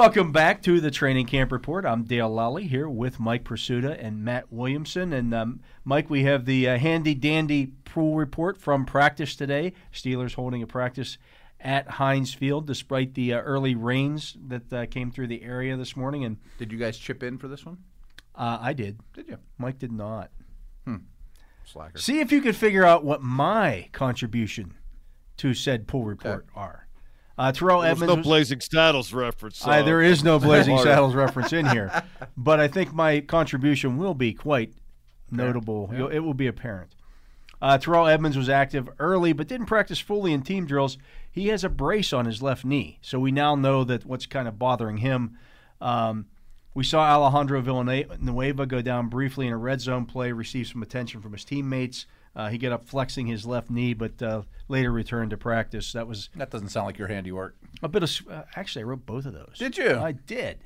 welcome back to the training camp report. I'm Dale Lolley here with Mike Prisuta and Matt Williamson. And um, Mike, we have the uh, handy dandy pool report from practice today. Steelers holding a practice at Heinz Field despite the uh, early rains that uh, came through the area this morning. And Did you guys chip in for this one? uh, I did. Did you? Mike did not. Slacker. See if you could figure out what my contribution to said pool report are. Uh, Terrell There's Edmunds. no was- Blazing Saddles reference. I- uh, there is no Blazing Saddles reference in here, but I think my contribution will be quite notable. You'll- It will be apparent. Uh, Terrell Edmunds was active early, but didn't practice fully in team drills. He has a brace on his left knee, so we now know that what's kind of bothering him. Um, we saw Alejandro Villanueva go down briefly in a red zone play, receive some attention from his teammates. Uh, he got up flexing his left knee, but uh, later returned to practice. That was That doesn't sound like your handiwork. a bit of. Uh, actually, I wrote both of those. Did you? I did,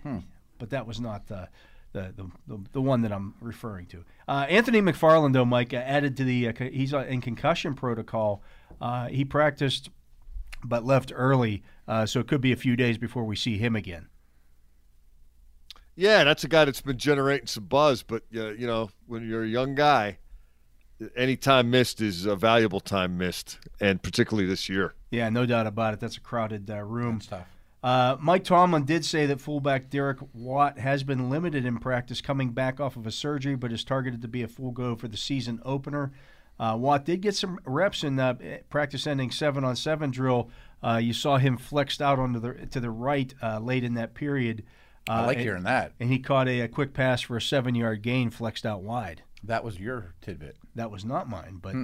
but that was not the the, the, the, the one that I'm referring to. Uh, Anthony McFarland, though, Mike uh, added to the. Uh, co- he's uh, in concussion protocol. Uh, he practiced, but left early, uh, so it could be a few days before we see him again. Yeah, that's a guy that's been generating some buzz. But uh, you know, when you're a young guy, any time missed is a valuable time missed, and particularly this year. Yeah, no doubt about it. That's a crowded uh, room. That's tough. Uh, Mike Tomlin did say that fullback Derek Watt has been limited in practice, coming back off of a surgery, but is targeted to be a full go for the season opener. Uh, Watt did get some reps in uh, practice ending seven on seven drill. Uh, you saw him flexed out onto the to the right uh, late in that period. Uh, I like and, hearing that. And he caught a, a quick pass for a seven yard gain, flexed out wide. That was your tidbit. That was not mine, but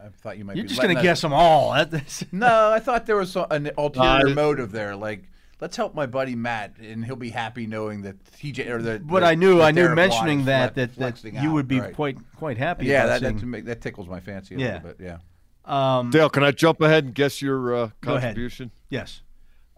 I thought you might. you're be just going to that- guess them all. That- that's- No, I thought there was an ulterior Uh, motive there. Like, let's help my buddy Matt, and he'll be happy knowing that TJ or that. But that- I knew I knew mentioning that that, that you out, would be right. quite quite happy. Yeah, that, seeing- that that tickles my fancy a Yeah. little bit. Yeah. um, Dale, can I jump ahead and guess your uh, Go ahead. contribution? yes.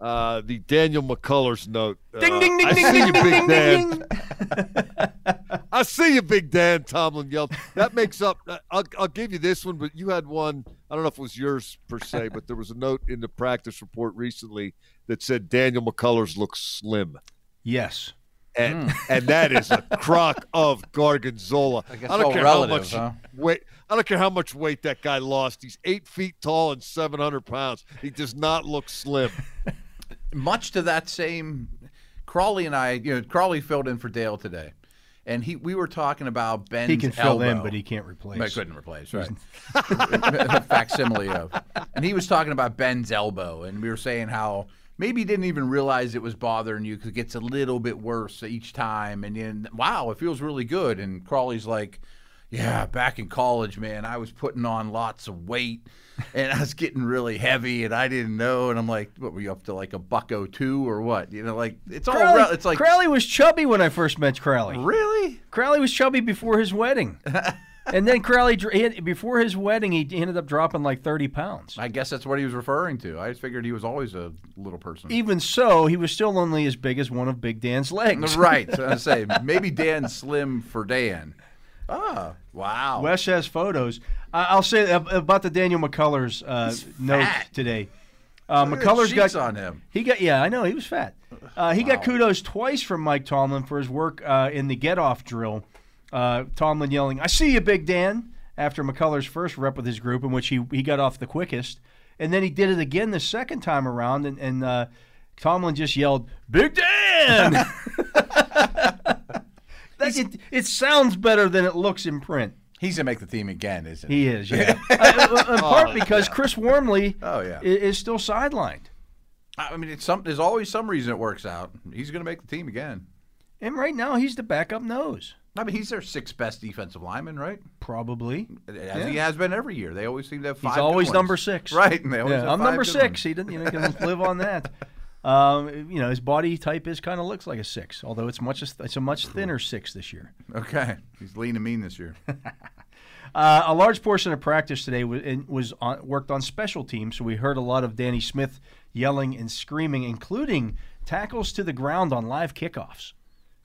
Uh, the Daniel McCullers note. Ding Uh, ding ding I ding see ding you, ding Big ding Dan. ding. I see you, Big Dan. Tomlin yelled. That makes up. uh, I'll, I'll give you this one, but you had one. I don't know if it was yours per se, but there was a note in the practice report recently that said Daniel McCullers looks slim, Yes. and and that is a crock of gargonzola. I guess don't care relative, how much huh? weight. I don't care how much weight that guy lost. He's eight feet tall and seven hundred pounds. He does not look slim. Much to that same Crawley and I, you know, Crawley filled in for Dale today, and he we were talking about Ben's He can fill in, but he can't replace. I couldn't replace, right? A facsimile of. And he was talking about Ben's elbow, and we were saying how maybe he didn't even realize it was bothering you because it gets a little bit worse each time. And then, wow, it feels really good. And Crawley's like, yeah, back in college, man, I was putting on lots of weight and I was getting really heavy and I didn't know. And I'm like, what were you up to, like a buck o two or what? You know, like it's all, it's like, Crowley was chubby when I first met Crowley. really? Crowley was chubby before his wedding. and then Crowley, he had- before his wedding, he ended up dropping like 30 pounds. I guess that's what he was referring to. I just figured he was always a little person. Even so, he was still only as big as one of Big Dan's legs. Right. So I say maybe Dan's slim for Dan. Ah, wow. Wes has photos. I I'll say about the Daniel McCullers uh, note today. Uh, McCullers got on him. He got yeah, I know he was fat. Uh, he got kudos twice from Mike Tomlin for his work uh, in the get off drill. Uh, Tomlin yelling, "I see you, Big Dan!" after McCullers' first rep with his group, in which he he got off the quickest, and then he did it again the second time around, and, and uh, Tomlin just yelled, "Big Dan!" That- it, it sounds better than it looks in print. He's gonna make the team again, isn't he? He is, yeah. Uh, in part because Chris Wormley Oh, yeah. i- is still sidelined. I mean, it's some. There's always some reason it works out. He's gonna make the team again. And right now, he's the backup nose. I mean, he's their sixth best defensive lineman, right? Probably. As he has been every year. They always seem to have five. He's good always ones. number six. right? And they always Yeah, have I'm five number good six. ones. He didn't, you know, can live on that. Um, you know, his body type is kind of looks like a six, although it's much it's a much thinner six this year. Okay, he's lean and mean this year. Uh, a large portion of practice today was, was on, worked on special teams, so we heard a lot of Danny Smith yelling and screaming, including tackles to the ground on live kickoffs.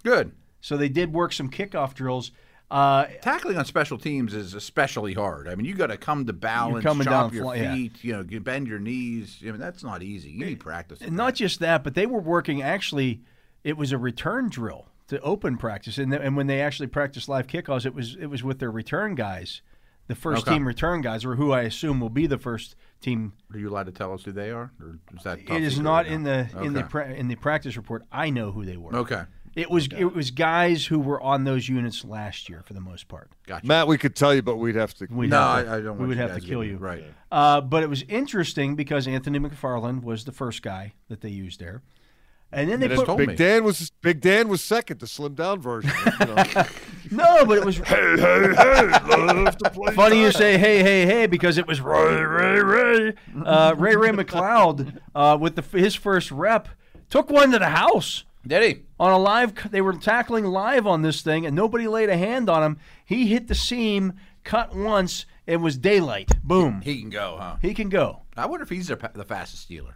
Good. So they did work some kickoff drills. Uh, Tackling on special teams is especially hard. I mean, you got to come to balance, chop down your fly- yeah. feet, you know, you bend your knees. I mean, that's not easy. You need practice. And not just that, but they were working actually. It was a return drill to open practice, and, th- and when they actually practiced live kickoffs, it was it was with their return guys, the first Okay. team return guys, or who I assume will be the first team. Are you allowed to tell us who they are, or is that? It is not in the in the Okay. pra- in the practice report. I know who they were. Okay, It was it was guys who were on those units last year for the most part. gotcha. Matt, we could tell you, but we'd have to. We'd no, have to- I, I don't. We would have to kill you. Right. Uh, but it was interesting because Anthony McFarland was the first guy that they used there. And then they And put told Big me. Dan was Big Dan was second, the slim down version. You know. no, but it was hey, hey, hey, love to play funny you say hey hey hey because it was Ray Ray Ray uh, Ray Ray McCloud uh, with the his first rep took one to the house Did he? On a live. They were tackling live on this thing and nobody laid a hand on him. He hit the seam, cut once. It was daylight. Boom. He can go, huh? He can go. I wonder if he's the, the fastest Steeler.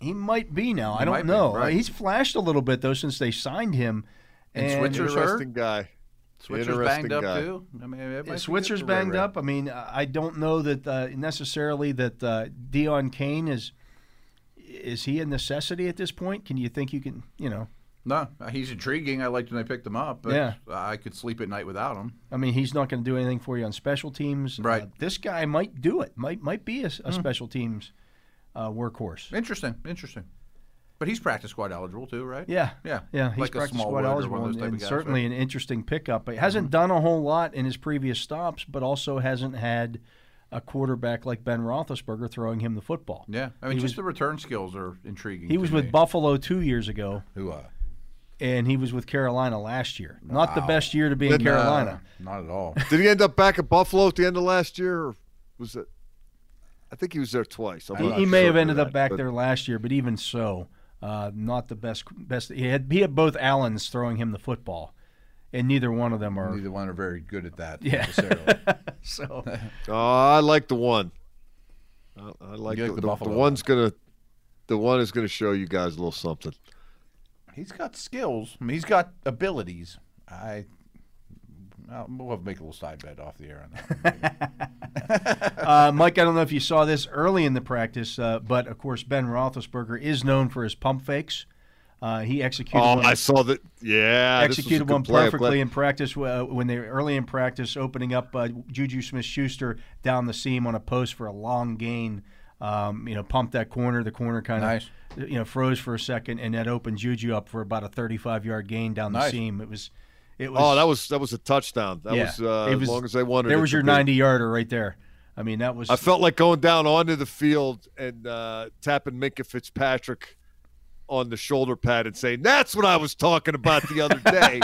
He might be now. I don't might be, know. right. He's flashed a little bit though since they signed him. And And Switzer- Interesting guy. Switzer's Interesting banged up guy. too. I mean, it Switzer's good for Ray banged Ray. up. I mean, I don't know that uh, necessarily that uh, Deon Cain is is he a necessity at this point? Can you think you can, you know? No, he's intriguing. I liked when I picked him up, but Yeah. I could sleep at night without him. I mean, he's not going to do anything for you on special teams. Right. Uh, this guy might do it. Might might be a, a special teams uh, workhorse. Interesting, interesting. But he's practice squad eligible too, right? Yeah. Yeah. Yeah, he's Like a practice squad eligible and, and guys, certainly right? Mm-hmm. an interesting pickup. But he hasn't done a whole lot in his previous stops, but also hasn't had a quarterback like Ben Roethlisberger throwing him the football. Yeah. I mean, He just was- the return skills are intriguing. He was me. with Buffalo two years ago, Who? Uh, and he was with Carolina last year. Not the best year to be in Didn't, uh, Carolina. no, not at all. Did he end up back at Buffalo at the end of last year, or was it? I think he was there twice. I'm he he may have ended of up back but- there last year, but even so, uh, not the best. Best he had. He had both Allens throwing him the football, and neither one of them are. Neither one are very good at that Yeah. necessarily. So Oh, I like the one. I, I like the, like the the, Buffalo the one's gonna. The one is gonna show you guys a little something. He's got skills. I mean, he's got abilities. I. Well, we'll have to make a little side bet off the air on that. Uh, Mike, I don't know if you saw this early in the practice, uh, but of course Ben Roethlisberger is known for his pump fakes. Uh, he executed Oh, one, I saw that. Yeah, this was a executed one perfectly in practice uh, when they were early in practice, opening up uh, Juju Smith-Schuster down the seam on a post for a long gain. Um, you know, pumped that corner. The corner kind Nice. of you know froze for a second, and that opened Juju up for about a 35-yard gain down the Nice. seam. It was, it was. Oh, that was that was a touchdown. That yeah, was, uh, was- as long as they wanted. There it was to your 90-yarder right there. I mean, that was. I felt like going down onto the field and uh, tapping Minkah Fitzpatrick on the shoulder pad and saying, "That's what I was talking about the other day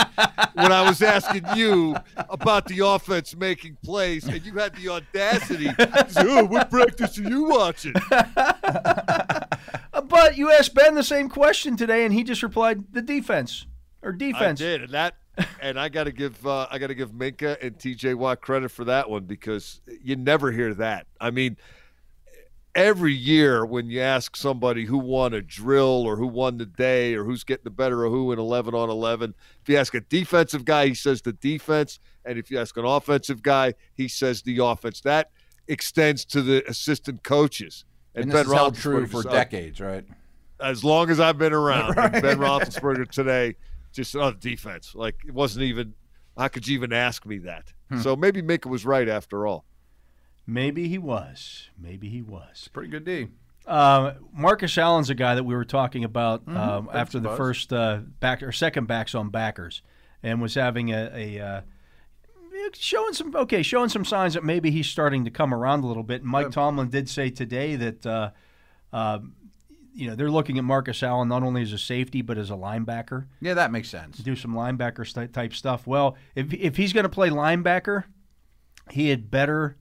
when I was asking you about the offense making plays, and you had the audacity. to say, oh, what practice are you watching? But you asked Ben the same question today, and he just replied, "The defense or defense." I did, and that, and I got to give uh, I got to give Minkah and T.J. Watt credit for that one because you never hear that. I mean, every year when you ask somebody who won a drill or who won the day or who's getting the better of who in eleven on eleven, if you ask a defensive guy, he says the defense, and if you ask an offensive guy, he says the offense. That extends to the assistant coaches. And this Ben is true for decades, right? as long as I've been around. And Ben Roethlisberger today, just on defense, like it wasn't even. How could you even ask me that? Hmm. So maybe Minkah was right after all. Maybe he was. Maybe he was. Pretty good D. Uh, Marcus Allen's a guy that we were talking about um, after the Buzz. first uh, back or second backs on backers, and was having a, a uh, showing some okay, showing some signs that maybe he's starting to come around a little bit. And Mike Tomlin did say today that. Uh, uh, you know they're looking at Marcus Allen not only as a safety but as a linebacker. Yeah, that makes sense. do some linebacker type stuff. Well, if if he's going to play linebacker, he had better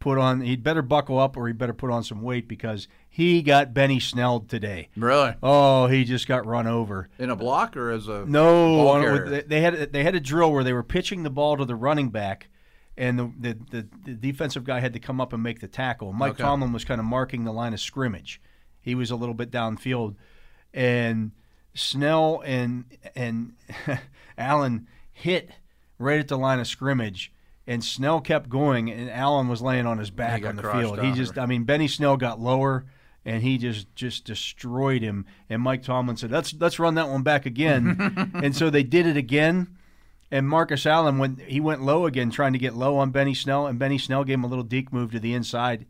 put on he'd better buckle up or he better put on some weight because he got Benny Snelled today. Really? Oh, he just got run over. In a block or as a No, ball on- they had they had a drill where they were pitching the ball to the running back. And the, the, the, the defensive guy had to come up and make the tackle. Mike Okay. Tomlin was kind of marking the line of scrimmage. He was a little bit downfield, and Snell and and Allen hit right at the line of scrimmage, and Snell kept going, and Allen was laying on his back on the field. He just, or- I mean, Benny Snell got lower, and he just just destroyed him. And Mike Tomlin said, "Let's let's run that one back again," and so they did it again. And Marcus Allen went he went low again, trying to get low on Benny Snell, and Benny Snell gave him a little deke move to the inside.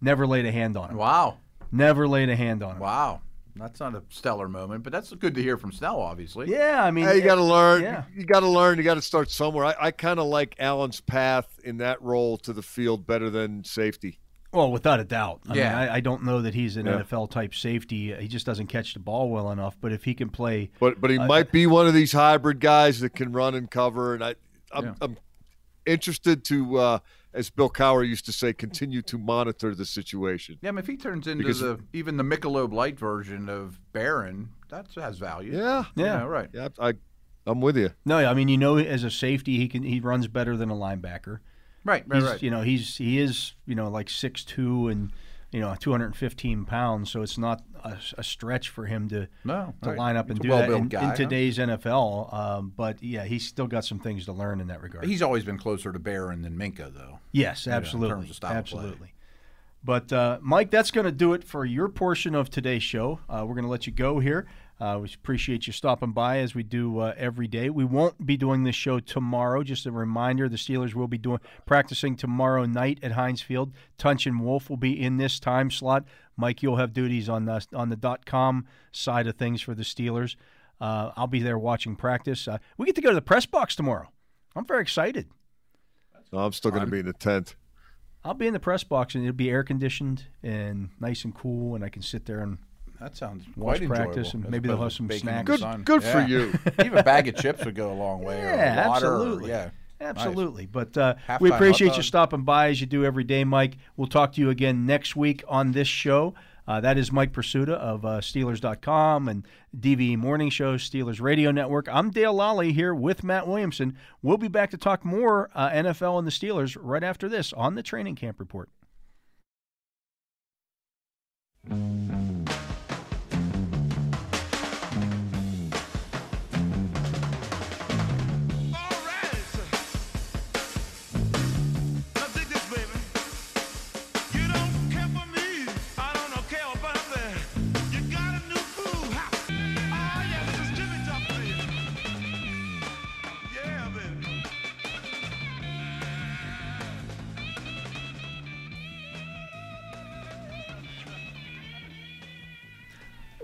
Never laid a hand on him. Wow. Never laid a hand on him. Wow. That's not a stellar moment, but that's good to hear from Snell, obviously. Yeah, I mean, Hey, you got to learn. Yeah. You got to learn. You got to start somewhere. I, I kind of like Allen's path in that role to the field better than safety. Well, without a doubt. I Yeah. mean, I, I don't know that he's an Yeah. NFL type safety. He just doesn't catch the ball well enough. But if he can play, But but he might be one of these hybrid guys that can run and cover. And I I'm, Yeah. I'm interested to, uh, as Bill Cowher used to say, continue to monitor the situation. Yeah, I mean, if he turns into Because- the even the Michelob Light version of Barron, that has value. Yeah, Yeah. You know, right. yeah. I I'm with you. no, I mean, you know, as a safety, he can he runs better than a linebacker. Right, right, He's, right. You know, he's he is you know like six two and you know 215 pounds, so it's not a, a stretch for him to No, to right. line up and do that in, guy, in huh? today's NFL. Um, but yeah, he's still got some things to learn in that regard. He's always been closer to Barron than Minkah, though. Yes, in terms absolutely, of style of play. absolutely. But uh, Mike, that's going to do it for your portion of today's show. Uh, we're going to let you go here. Uh, we appreciate you stopping by as we do uh, every day. We won't be doing this show tomorrow. Just a reminder: the Steelers will be doing practicing tomorrow night at Heinz Field. Tunch and Wolf will be in this time slot. Mike, you'll have duties on the on the dot com side of things for the Steelers. Uh, I'll be there watching practice. Uh, we get to go to the press box tomorrow. I'm very excited. No, I'm still going to be in the tent. I'll be in the press box and it'll be air conditioned and nice and cool, and I can sit there and That sounds Watch quite practice enjoyable, and as maybe they'll have some to baking in snacks. the Good, sun. good for you. Even a bag of chips would go a long way. yeah, or water, or- absolutely, yeah. absolutely. But uh, we appreciate you stopping by as you do every day, Mike. We'll talk to you again next week on this show. Uh, that is Mike Prisuta of uh, Steelers.com and DVE Morning Show, Steelers Radio Network. I'm Dale Lolley here with Matt Williamson. We'll be back to talk more uh, NFL and the Steelers right after this on the Training Camp Report.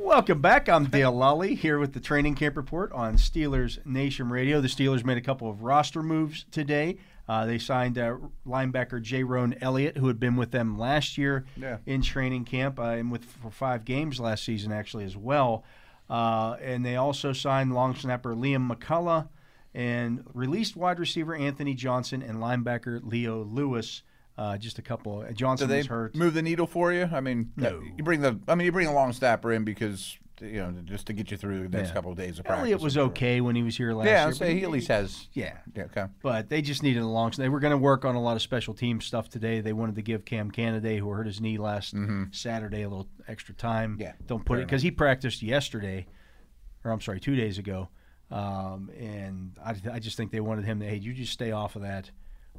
Welcome back. I'm Dale Lolley here with the Training Camp Report on Steelers Nation Radio. The Steelers made a couple of roster moves today. Uh, they signed uh, linebacker J. Elliott, who had been with them last year Yeah. in training camp uh, and with for five games last season actually as well. Uh, and they also signed long snapper Liam McCullough and released wide receiver Anthony Johnson and linebacker Leo Lewis. Uh, just a couple. uh, Do Johnson they was hurt. move the needle for you? I mean, No. you bring the. I mean, you bring a long snapper in because you know just to get you through the next Yeah. couple of days of practice. Elliott was sure. okay when he was here last Yeah, year. But say he at least has. Yeah, Yeah, okay. but they just needed a long. They were going to work on a lot of special team stuff today. They wanted to give Cam Canaday, who hurt his knee last Saturday, a little extra time. Mm-hmm. Yeah, don't put it because he practiced yesterday, or I'm sorry, two days ago. Um, and I, I just think they wanted him to. Hey, you just stay off of that.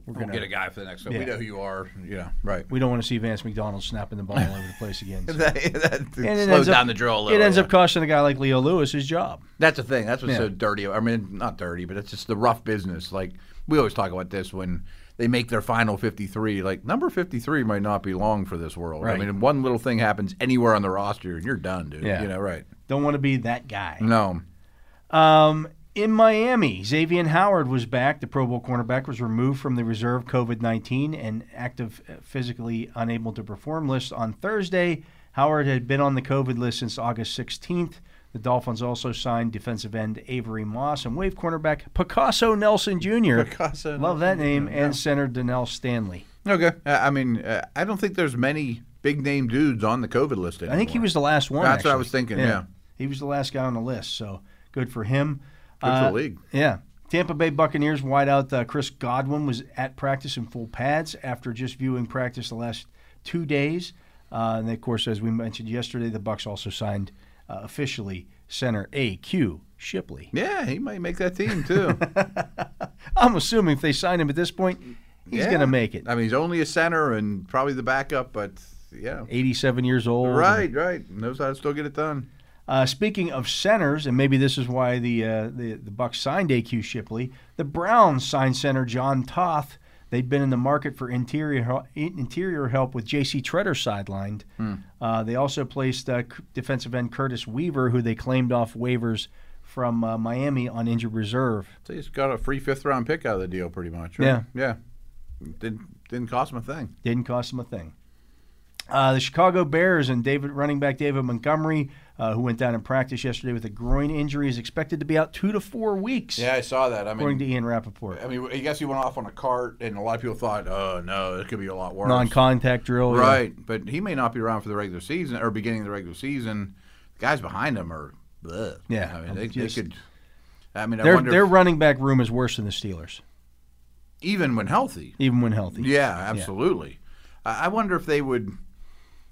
We're We'll gonna get a guy for the next one. Yeah. We know who you are. Yeah, right. We don't want to see Vance McDonald snapping the ball all over the place again. So- that, that And it slows ends up- down the drill a little. It ends yeah. up costing a guy like Leo Lewis his job. That's the thing. That's what's Yeah. so dirty. I mean, not dirty, but it's just the rough business. Like we always talk about this when they make their final 53. Like number 53 might not be long for this world. Right. I mean, one little thing happens anywhere on the roster, and you're done, dude. Yeah. You know, right? Don't want to be that guy. No. Um, in Miami, Xavier Howard was back. The Pro Bowl cornerback was removed from the reserve COVID 19 and active uh, physically unable to perform list on Thursday. Howard had been on the COVID list since August 16th. The Dolphins also signed defensive end Avery Moss and wave cornerback Picasso Nelson Jr. Picasso Love that name. Jr., And center Donnell Stanley. Okay. I mean, uh, I don't think there's many big name dudes on the COVID list anymore. I think he was the last one. That's what I was thinking, yeah. He was the last guy on the list, so good for him. Uh, league. Yeah. Tampa Bay Buccaneers wideout uh, Chris Godwin was at practice in full pads after just viewing practice the last two days. Uh, and of course, as we mentioned yesterday, the Bucks also signed uh, officially center A.Q. Shipley. Yeah, he might make that team too. I'm assuming if they sign him at this point, he's Yeah. going to make it. I mean, he's only a center and probably the backup, but yeah. 87 years old. Right, right. Knows how to still get it done. Uh, speaking of centers, and maybe this is why the, uh, the the Bucks signed A.Q. Shipley. The Browns signed center John Toth. They'd been in the market for interior interior help with J.C. Tretter sidelined. Uh, they also placed uh, defensive end Curtis Weaver, who they claimed off waivers from uh, Miami on injured reserve. So he's got a free fifth round pick out of the deal, pretty much. Right? Yeah. yeah. Didn't didn't cost him a thing. Didn't cost him a thing. Uh, the Chicago Bears and David running back David Montgomery, uh, who went down in practice yesterday with a groin injury, is expected to be out two to four weeks, Yeah, I saw that. I according mean, to Ian Rapoport. I mean, I guess he went off on a cart, and a lot of people thought, "Oh no, it could be a lot worse." Non-contact drill, yeah. Right, but he may not be around for the regular season or beginning of the regular season. The guys behind him are, bleh. Yeah, I mean, they, just- they could. I mean, I Their wonder their if- running back room is worse than the Steelers, even when healthy. even when healthy. Yeah, absolutely. I I wonder if they would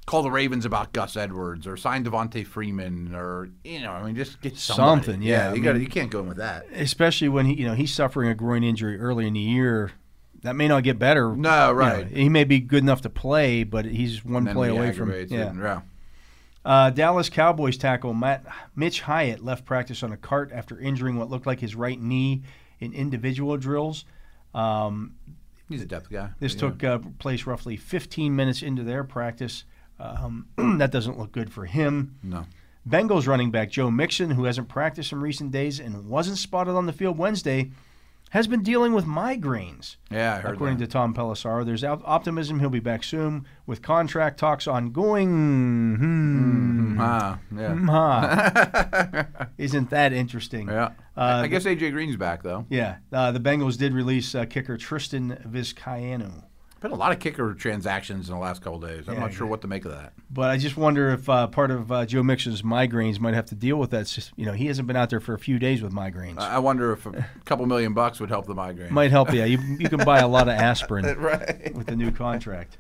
call the Ravens about Gus Edwards or sign Devonta Freeman or you know, I mean, just get somebody. Something, yeah, I you got you can't go in with that. especially when he you know he's suffering a groin injury early in the year. That may not get better. No, You know, right. he may be good enough to play, but he's one play away from it, yeah. yeah. Uh, Dallas Cowboys tackle Matt Mitch Hyatt left practice on a cart after injuring what looked like his right knee in individual drills. Um, He's a depth guy. this Yeah. took uh, place roughly 15 minutes into their practice. Um, that doesn't look good for him. no. Bengals running back Joe Mixon, who hasn't practiced in recent days and wasn't spotted on the field Wednesday, has been dealing with migraines. Yeah, I heard According that. to Tom Pelissero, there's optimism he'll be back soon with contract talks ongoing. Hmm. Ah, yeah. Hmm. Isn't that interesting? Yeah. Uh, I guess AJ Green's back though. Yeah. Uh, the Bengals did release uh, kicker Tristan Vizcaino. Been a lot of kicker transactions in the last couple days. I'm Yeah, not sure yeah. what to make of that. But I just wonder if uh, part of uh, Joe Mixon's migraines might have to deal with that. Just, you know, he hasn't been out there for a few days with migraines. I wonder if a couple million bucks would help the migraine. Might help yeah. You, you can buy a lot of aspirin right. with the new contract.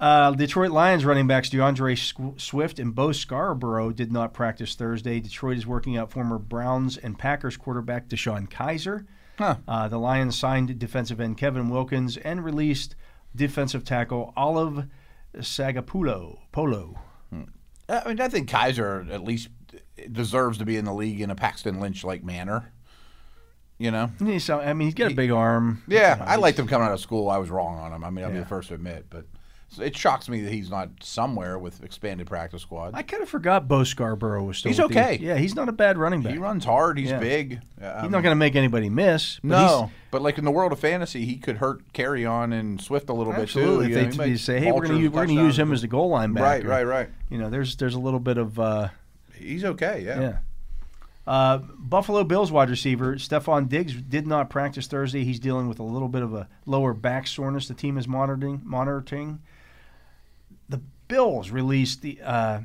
Uh, Detroit Lions running backs D'Andre Sw- Swift and Bo Scarborough did not practice Thursday. Detroit is working out former Browns and Packers quarterback DeShone Kizer. Huh. Uh, the Lions signed defensive end Kevin Wilkins and released defensive tackle Olive Sagapolu. Polo. I mean, I think Kizer at least deserves to be in the league in a Paxton Lynch like manner. You know. He's, I mean, he's got a big arm. Yeah, You know, I liked him coming out of school. I was wrong on him. I mean, I'll be the first to admit, but it shocks me that he's not somewhere with expanded practice squad. I kind of forgot Bo Scarborough was still. He's with the- okay. yeah, he's not a bad running back. he runs hard. He's Yeah. big. he's Um, not going to make anybody miss. but No, but like in the world of fantasy, he could hurt Kerryon and Swift a little he's, bit absolutely. too. If You know, they, say, "Hey, we're going to we're going to use him as the goal line back," Right, right, right. You know, there's there's a little bit of uh, He's okay. Yeah. yeah. Uh, Buffalo Bills wide receiver Stefon Diggs did not practice Thursday. He's dealing with a little bit of a lower back soreness. The team is monitoring. Monitoring. Bills released the uh,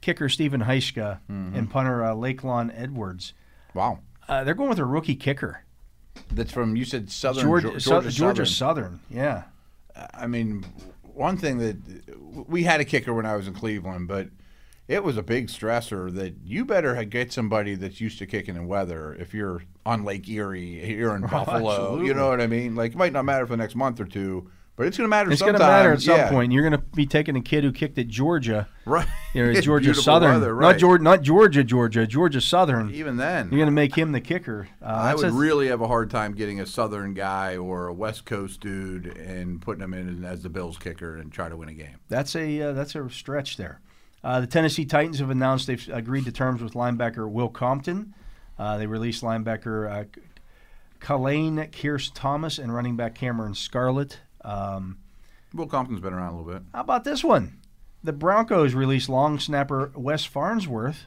kicker Stephen Hauschka Mm-hmm. and punter uh, Lakelon Edwards. Wow. Uh, they're going with a rookie kicker, That's from you said Southern Georgia, Georgia, Georgia, Southern. Southern. Yeah, I mean, one thing that we had a kicker when I was in Cleveland, but it was a big stressor that you better get somebody that's used to kicking in weather if you're on Lake Erie here in Buffalo. absolutely. You know what I mean? Like it might not matter for the next month or two, but it's going to matter. it's going to matter at some Yeah. point. You're going to be taking a kid who kicked at Georgia, right? you know, Georgia Southern, weather, not. Georgia, not Georgia, Georgia, Georgia Southern. Even then, You're going to make him the kicker. Uh, I would a- really have a hard time getting a Southern guy or a West Coast dude and putting him in as the Bills kicker and try to win a game. That's a uh, that's a stretch there. Uh, the Tennessee Titans have announced they've agreed to terms with linebacker Will Compton. Uh, they released linebacker uh, Colleen Kearse Thomas and running back Cameron Scarlett. Um, Will Compton's been around a little bit. how about this one? The Broncos released long snapper Wes Farnsworth,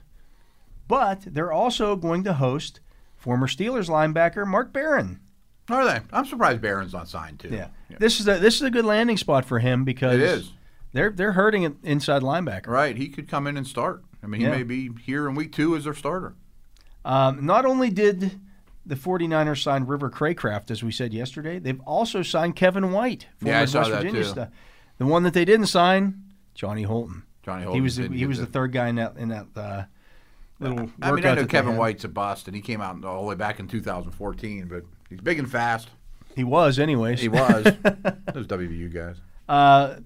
but they're also going to host former Steelers linebacker Mark Barron. Are they? I'm surprised Barron's not signed too. Yeah. This is a this is a good landing spot for him because It is. they're they're hurting an inside linebacker. Right, he could come in and start. I mean, he Yeah. may be here in week two as their starter. Um, not only did the 49ers signed River Cracraft, as we said yesterday, they've also signed Kevin White, from Yeah, West Virginia too. The one that they didn't sign, Johnny Holton. Johnny Holton. He was the, he was the the- third guy in that in that uh, little. I mean, I know Kevin. White's a bust, and he came out all the way back in 2014, but he's big and fast. He was, anyways. He was. Those WVU guys. Uh,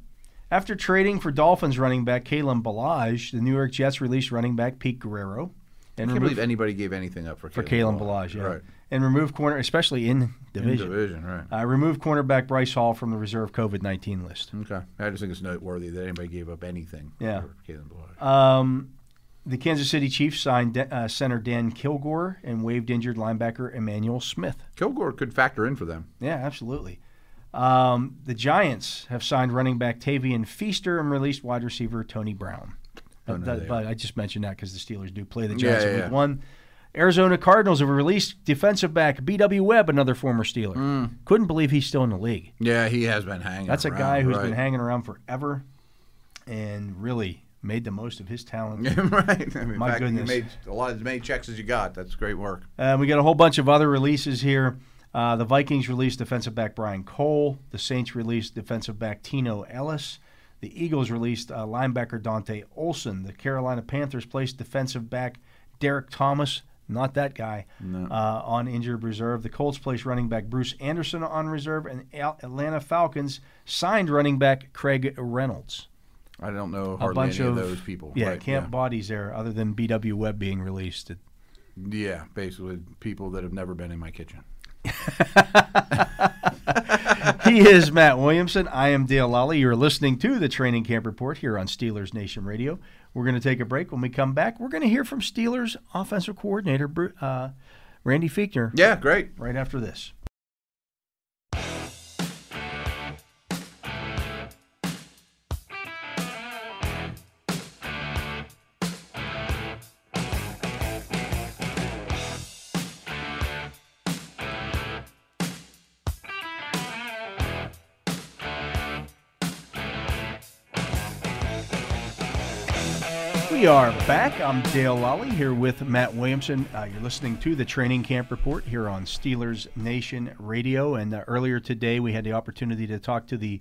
after trading for Dolphins running back Kalen Ballage, the New York Jets released running back Pete Guerrero. I And can't removed, believe anybody gave anything up for for Kalen Ballage, yeah. Right. And remove corner, especially in In division. division, right. Uh, removed cornerback Bryce Hall from the reserve COVID 19 list. Okay. I just think it's noteworthy that anybody gave up anything Yeah. for Kalen Ballage. Um, the Kansas City Chiefs signed uh, center Dan Kilgore and waived injured linebacker Emmanuel Smith. Kilgore could factor in for them. Yeah, absolutely. Um, the Giants have signed running back Tavian Feaster and released wide receiver Tony Brown. Don't That- that. but I just mentioned that because the Steelers do play the Yeah, Giants yeah, week yeah. one. Arizona Cardinals have released defensive back B.W. Webb, another former Steeler. Mm. Couldn't believe he's still in the league. Yeah, he has been hanging. That's a guy who's right. been hanging around forever and really made the most of his talent. right. I mean, My fact, goodness. You made a lot as many checks as you got. That's great work. Uh, we got a whole bunch of other releases here. Uh, the Vikings released defensive back Brian Cole. The Saints released defensive back Tino Ellis. The Eagles released uh, linebacker Dante Olson. The Carolina Panthers placed defensive back Derek Thomas, not that guy, uh, on injured reserve. The Colts placed running back Bruce Anderson on reserve, and Al- Atlanta Falcons signed running back Craig Reynolds. I don't know A hardly bunch any of, of, those people. Yeah, right, camp yeah. bodies there, other than B.W. Webb being released. Yeah, basically people that have never been in my kitchen. he is Matt Williamson. I am Dale Lolley. You're listening to the Training Camp Report here on Steelers Nation Radio. We're going to take a break. When we come back, we're going to hear from Steelers offensive coordinator uh, Randy Fichtner Yeah, great. right after this. We are back. I'm Dale Lolley here with Matt Williamson. Uh, you're listening to the Training Camp Report here on Steelers Nation Radio. And uh, earlier today, we had the opportunity to talk to the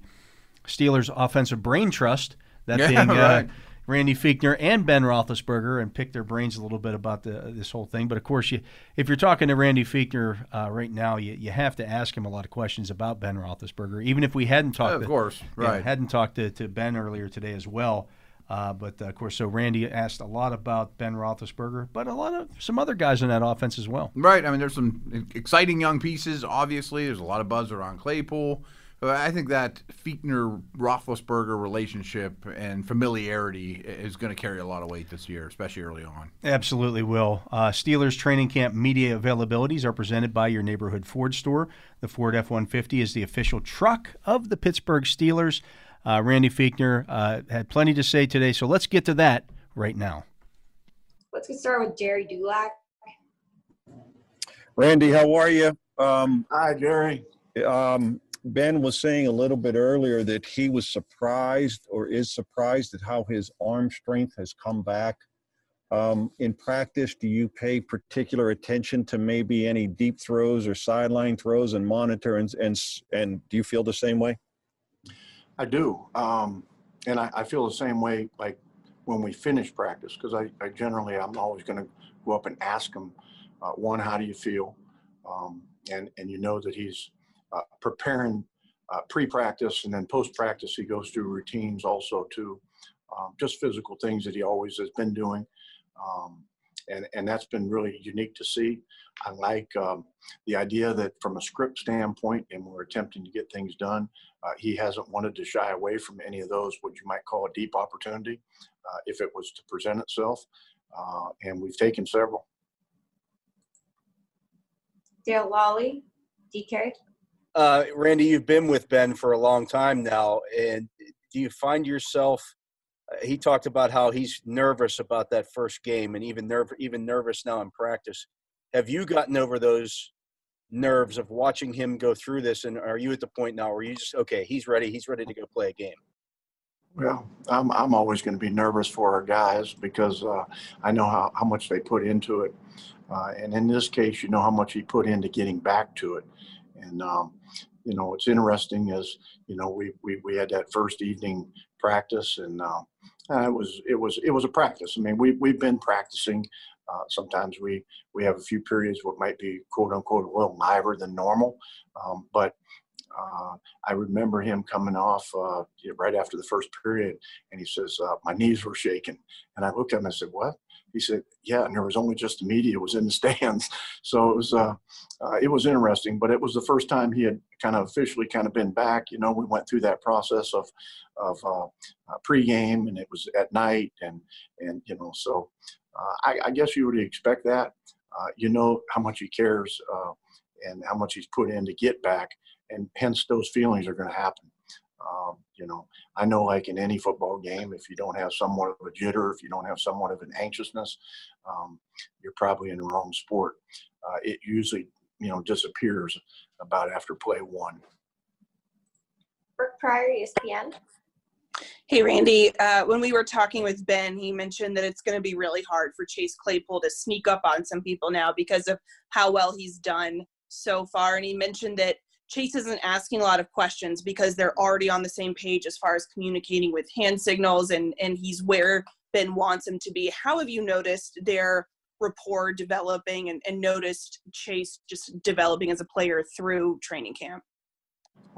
Steelers Offensive Brain Trust, that Yeah, being uh, right. Randy Fichtner and Ben Roethlisberger, and pick their brains a little bit about the, this whole thing. But of course, you, if you're talking to Randy Fichtner uh, right now, you, you have to ask him a lot of questions about Ben Roethlisberger, even if we hadn't talked. Of to- course, right. hadn't talked to, to Ben earlier today as well. Uh, but uh, of course, so Randy asked a lot about Ben Roethlisberger, but a lot of some other guys in that offense as well. Right. I mean, there's some exciting young pieces. Obviously, there's a lot of buzz around Claypool. I think that Fichtner Roethlisberger relationship and familiarity is going to carry a lot of weight this year, especially early on. Absolutely will. Uh, Steelers training camp media availabilities are presented by your neighborhood Ford store. The Ford F 150 is the official truck of the Pittsburgh Steelers. Uh, Randy Fichtner uh, had plenty to say today, so let's get to that right now. Let's get started with Gerry Dulac. Randy, how are you? Um, Hi, Jerry. um, ben was saying a little bit earlier that he was surprised or is surprised at how his arm strength has come back. Um, in practice, do you pay particular attention to maybe any deep throws or sideline throws and monitor and and and do you feel the same way? I do. Um, and I, I feel the same way like when we finish practice because I, I generally, I'm always going to go up and ask him, uh, one, how do you feel? Um, and, and you know that he's uh, preparing uh, pre practice and then post practice, he goes through routines also too. Um, just physical things that he always has been doing. Um, and, and that's been really unique to see. I like um, the idea that from a script standpoint, and we're attempting to get things done, uh, he hasn't wanted to shy away from any of those, what you might call a deep opportunity, uh, if it was to present itself. Uh, and we've taken several. Dale Lolley, DK. Uh, Randy, you've been with Ben for a long time now, and do you find yourself? Uh, he talked about how he's nervous about that first game, and even nerv- even nervous now in practice. Have you gotten over those nerves of watching him go through this? And are you at the point now where you just okay, he's ready, he's ready to go play a game? Well, I'm, I'm always going to be nervous for our guys because uh, I know how, how much they put into it. Uh, and in this case, you know how much he put into getting back to it. And, um, you know, what's interesting is, you know, we, we, we had that first evening practice and uh, it was, it was, it was a practice. I mean, we, we've been practicing. Uh, sometimes we, we have a few periods what might be quote unquote a little liver than normal. Um, but uh, I remember him coming off uh, right after the first period, and he says, uh, "My knees were shaking." And I looked at him and I said, "What?" He said, "Yeah." And there was only just the media was in the stands, so it was uh, uh, it was interesting. But it was the first time he had kind of officially kind of been back. You know, we went through that process of of pregame, and it was at night, and and you know, so uh, I, I guess you would expect that. Uh, you know how much he cares uh, and how much he's put in to get back and hence those feelings are going to happen. Um, you know, I know like in any football game, if you don't have somewhat of a jitter, if you don't have somewhat of an anxiousness, um, you're probably in the wrong sport. Uh, it usually, you know, disappears about after play one. Brooke Pryor, ESPN. Hey, Randy. Uh, when we were talking with Ben, he mentioned that it's going to be really hard for Chase Claypool to sneak up on some people now because of how well he's done so far. And he mentioned that Chase isn't asking a lot of questions because they're already on the same page as far as communicating with hand signals and, and he's where Ben wants him to be. How have you noticed their rapport developing and, and noticed Chase just developing as a player through training camp?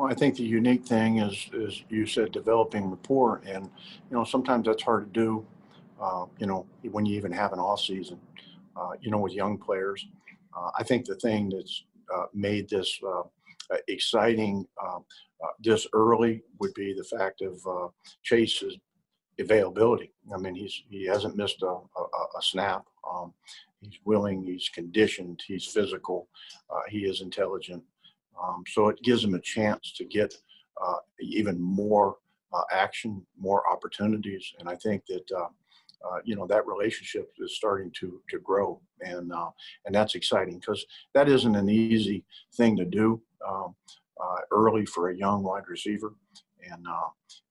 Well, I think the unique thing is, is you said developing rapport, and you know sometimes that's hard to do. Uh, you know when you even have an off season. Uh, you know with young players. Uh, I think the thing that's uh, made this uh, exciting um, uh, this early would be the fact of Chase's availability. I mean he's he hasn't missed a, a, a snap. Um, he's willing. He's conditioned. He's physical. he is intelligent. Um, so it gives them a chance to get uh, even more uh, action, more opportunities, and I think that uh, uh you know that relationship is starting to to grow, and uh, and that's exciting because that isn't an easy thing to do um, uh, early for a young wide receiver, and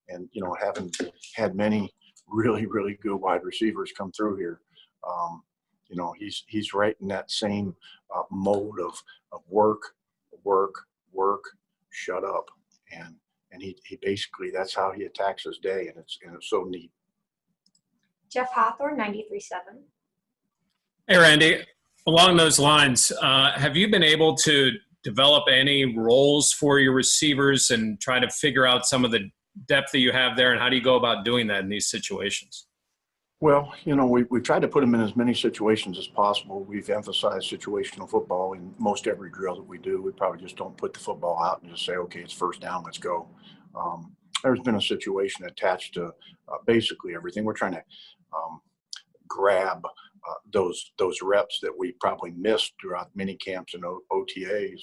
and you know having had many really really good wide receivers come through here. Um, you know he's he's right in that same mode of of work work, work, shut up. And and he, he basically that's how he attacks his day and it's and it's so neat. Jeff Hawthorne, 93.7. Hey Randy, along those lines, uh, have you been able to develop any roles for your receivers and try to figure out some of the depth that you have there and how do you go about doing that in these situations? Well, you know, we, we tried to put them in as many situations as possible. We've emphasized situational football in most every drill that we do. We probably just don't put the football out and just say, okay, it's first down, let's go. Um, there's been a situation attached to uh, basically everything. We're trying to um, grab uh, those those reps that we probably missed throughout mini camps and o- OTAs,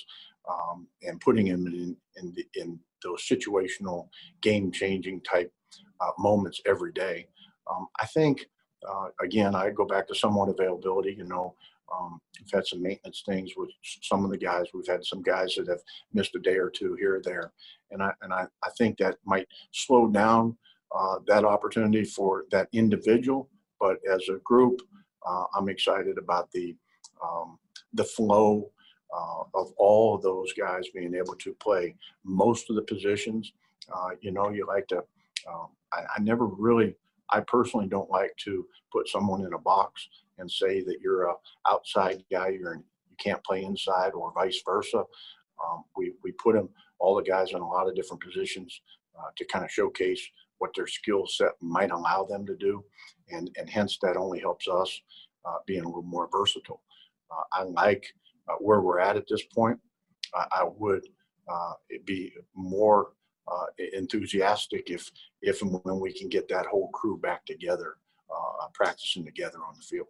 um, and putting them in in, the, in those situational, game changing type uh, moments every day. Um, I think, uh, again, I go back to somewhat availability. You know, um, we've had some maintenance things with some of the guys. We've had some guys that have missed a day or two here or there, and I and I, I think that might slow down uh, that opportunity for that individual. But as a group, uh, I'm excited about the um, the flow uh, of all of those guys being able to play most of the positions. Uh, you know, you like to. Um, I, I, never really I personally don't like to put someone in a box and say that you're a outside guy, you're you can't play inside, or vice versa. Um, we we put them all the guys in a lot of different positions uh, to kind of showcase what their skill set might allow them to do, and and hence that only helps us uh, being a little more versatile. Uh, I like uh, where we're at at this point. I, I would uh, be more uh, enthusiastic if if and when we can get that whole crew back together, uh, practicing together on the field.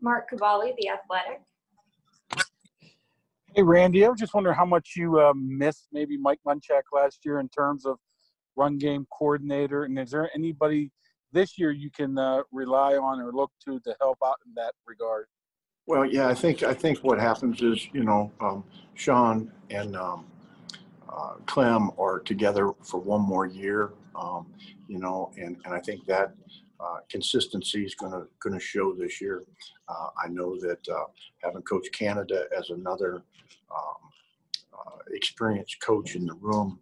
Mark Kaboly, The Athletic. Hey, Randy, I was just wondering how much you uh, missed maybe Mike Munchak last year in terms of run game coordinator, and is there anybody this year you can uh, rely on or look to to help out in that regard? Well, yeah, I think I think what happens is you know um, Sean and um, uh, Clem are together for one more year, um, you know, and, and I think that uh, consistency is going to going to show this year. Uh, I know that uh, having Coach Canada as another um, uh, experienced coach in the room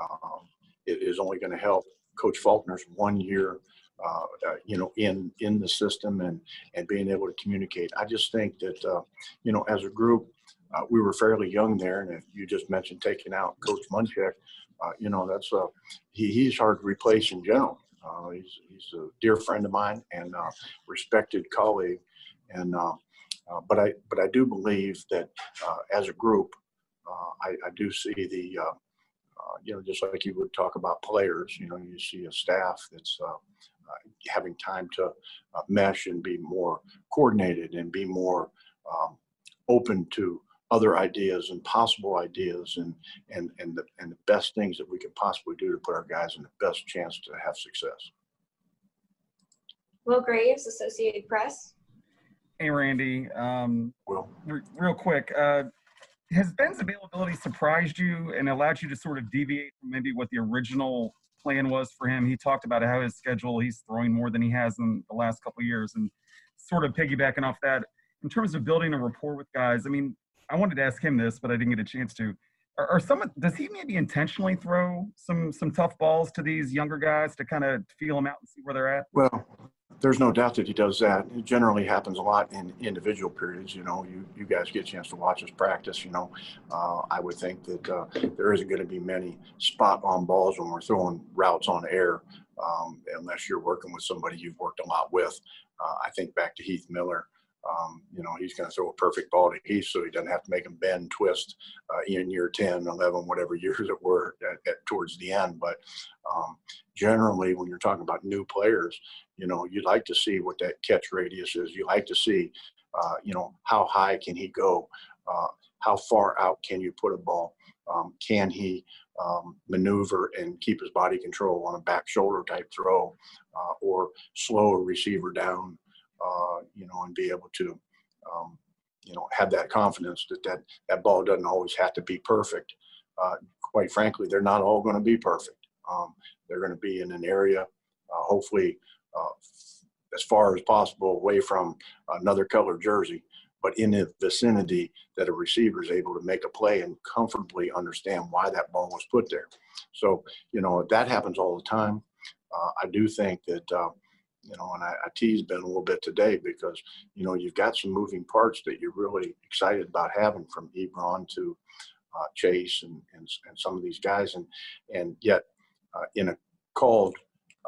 um, is only going to help. Coach Faulkner's one year, uh, you know, in in the system and and being able to communicate. I just think that you know, as a group, uh, we were fairly young there, and you just mentioned taking out Coach Munchak. Uh, you know, that's uh, he, he's hard to replace in general. Uh, he's, he's a dear friend of mine and uh, respected colleague, and uh, uh, but I but I do believe that as a group, I, I, do see the you know just like you would talk about players. You know, you see a staff that's having time to mesh and be more coordinated and be more um, open to other ideas and possible ideas and and and the and the best things that we could possibly do to put our guys in the best chance to have success. Will Graves, Associated Press. Hey, Randy. Um, Will. re- real quick, uh, has Ben's availability surprised you and allowed you to sort of deviate from maybe what the original plan was for him? He talked about how his schedule, he's throwing more than he has in the last couple of years, and sort of piggybacking off that, in terms of building a rapport with guys. I mean, I wanted to ask him this, but I didn't get a chance to. Are, are some? Does he maybe intentionally throw some some tough balls to these younger guys to kind of feel them out and see where they're at? Well, there's no doubt that he does that. It generally happens a lot in individual periods. You know, you, you guys get a chance to watch us practice. You know, uh, I would think that uh, there isn't going to be many spot on balls when we're throwing routes on air, um, unless you're working with somebody you've worked a lot with. Uh, I think back to Heath Miller. Um, you know, he's going to throw a perfect ball to Heath so he doesn't have to make him bend, twist uh, in year 10, 11, whatever years it were at, at, towards the end. But um, generally, when you're talking about new players, you know, you'd like to see what that catch radius is. You like to see, uh, you know, how high can he go? Uh, how far out can you put a ball? Um, can he um, maneuver and keep his body control on a back shoulder type throw uh, or slow a receiver down, uh, you know, and be able to, um, you know, have that confidence that, that that ball doesn't always have to be perfect. Uh, quite frankly, they're not all going to be perfect. Um, they're going to be in an area, uh, hopefully, uh, as far as possible away from another color jersey, but in the vicinity that a receiver is able to make a play and comfortably understand why that ball was put there. So, you know, that happens all the time. Uh, I do think that, uh, you know, and I, I teased Ben a little bit today because, you know, you've got some moving parts that you're really excited about having from Ebron to uh, Chase and, and, and some of these guys. And, and yet, uh, in a called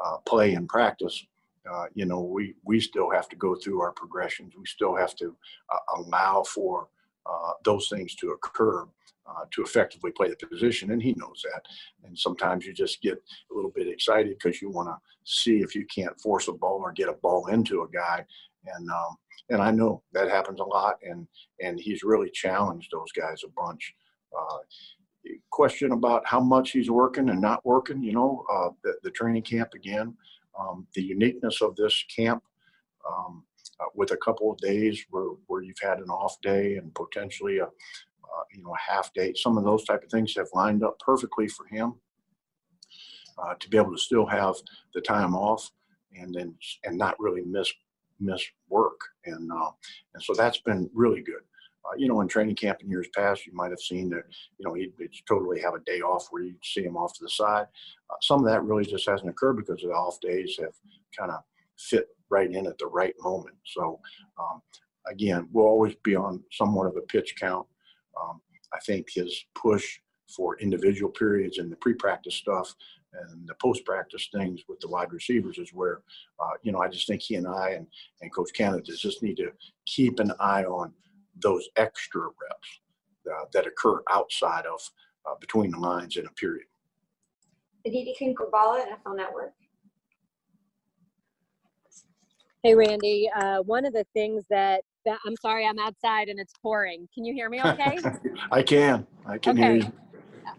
uh, play and practice, uh, you know, we, we still have to go through our progressions. We still have to uh, allow for uh, those things to occur uh, to effectively play the position. And he knows that. And sometimes you just get a little bit excited because you want to see if you can't force a ball or get a ball into a guy. And, um, and I know that happens a lot. And, and he's really challenged those guys a bunch. Uh, question about how much he's working and not working, you know, uh, the, the training camp again um, the uniqueness of this camp um, uh, with a couple of days where, where you've had an off day and potentially a uh, you know a half day some of those type of things have lined up perfectly for him uh, to be able to still have the time off and then and not really miss miss work and uh, and so that's been really good uh, you know, in training camp in years past, you might have seen that, you know, he'd, he'd totally have a day off where you'd see him off to the side. Uh, some of that really just hasn't occurred because the off days have kind of fit right in at the right moment. So, um, again, we'll always be on somewhat of a pitch count. Um, I think his push for individual periods and the pre-practice stuff and the post-practice things with the wide receivers is where, uh, you know, I just think he and I and, and Coach Canada just need to keep an eye on those extra reps uh, that occur outside of uh, between the lines in a period. Aditi Kinkhabwala, NFL Network. Hey, Randy. Uh, one of the things that, that I'm sorry, I'm outside and it's pouring. Can you hear me okay? I can. I can hear you.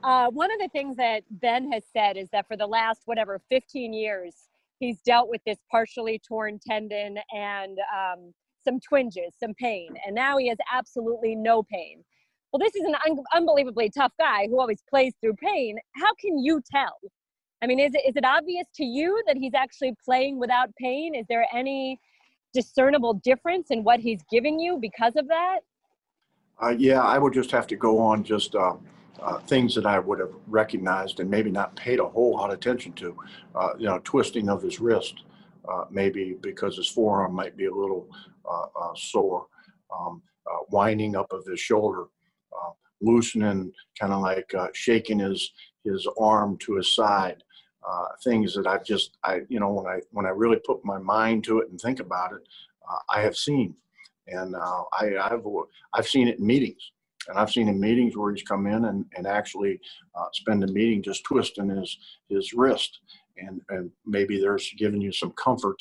uh, one of the things that Ben has said is that for the last, whatever, 15 years, he's dealt with this partially torn tendon and um, some twinges, some pain. And now he has absolutely no pain. Well, this is an un- unbelievably tough guy who always plays through pain. How can you tell? I mean, is it, is it obvious to you that he's actually playing without pain? Is there any discernible difference in what he's giving you because of that? Uh, yeah, I would just have to go on just uh, uh, things that I would have recognized and maybe not paid a whole lot of attention to. Uh, you know, twisting of his wrist, uh, maybe because his forearm might be a little uh, sore, um, winding up of his shoulder, loosening, kind of like shaking his his arm to his side. Uh, things that I've just, I, you know, when I when I really put my mind to it and think about it, uh, I have seen, and uh, I, I've I've seen it in meetings, and I've seen in meetings where he's come in and, and actually uh, spend a meeting just twisting his his wrist, and and maybe there's giving you some comfort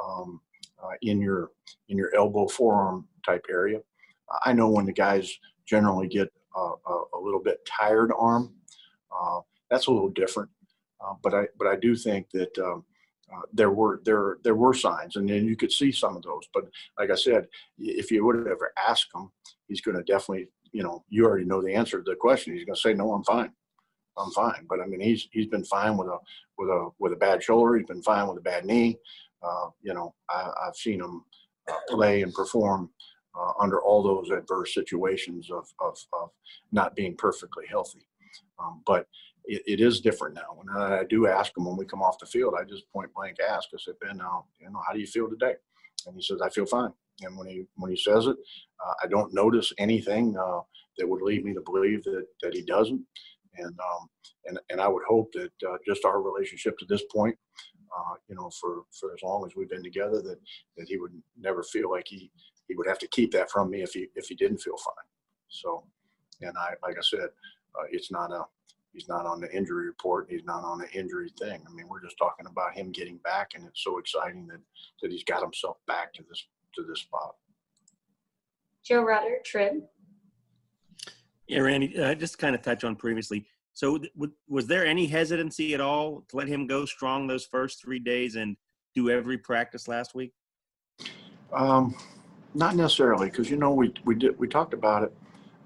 um, uh, in your in your elbow forearm type area. I know when the guys generally get a, a, a little bit tired arm, uh, that's a little different. Uh, but I but I do think that um, uh, there were there there were signs, and then you could see some of those. But like I said, if you would have ever asked him, he's going to definitely you know you already know the answer to the question. He's going to say no, I'm fine. I'm fine. But I mean, he's he's been fine with a with a with a bad shoulder. He's been fine with a bad knee. Uh, you know, I, have seen him uh, play and perform uh, under all those adverse situations of, of, of not being perfectly healthy. Um, but it, it is different now. And I do ask him when we come off the field, I just point blank ask, I said, Ben, now, you know, how do you feel today? And he says, I feel fine. And when he when he says it, uh, I don't notice anything uh, that would lead me to believe that that he doesn't. And um, and and I would hope that uh, just our relationship to this point, uh, you know, for for as long as we've been together, that that he would never feel like he he would have to keep that from me if he if he didn't feel fine. So, and I like I said, uh, it's not a he's not on the injury report. He's not on the injury thing. I mean, we're just talking about him getting back, and it's so exciting that that he's got himself back to this to this spot. Joe Rutter, Trib. Yeah, Randy, uh, just kind of touch on previously. So, w- was there any hesitancy at all to let him go strong those first three days and do every practice last week? Um, not necessarily, because you know we we did we talked about it.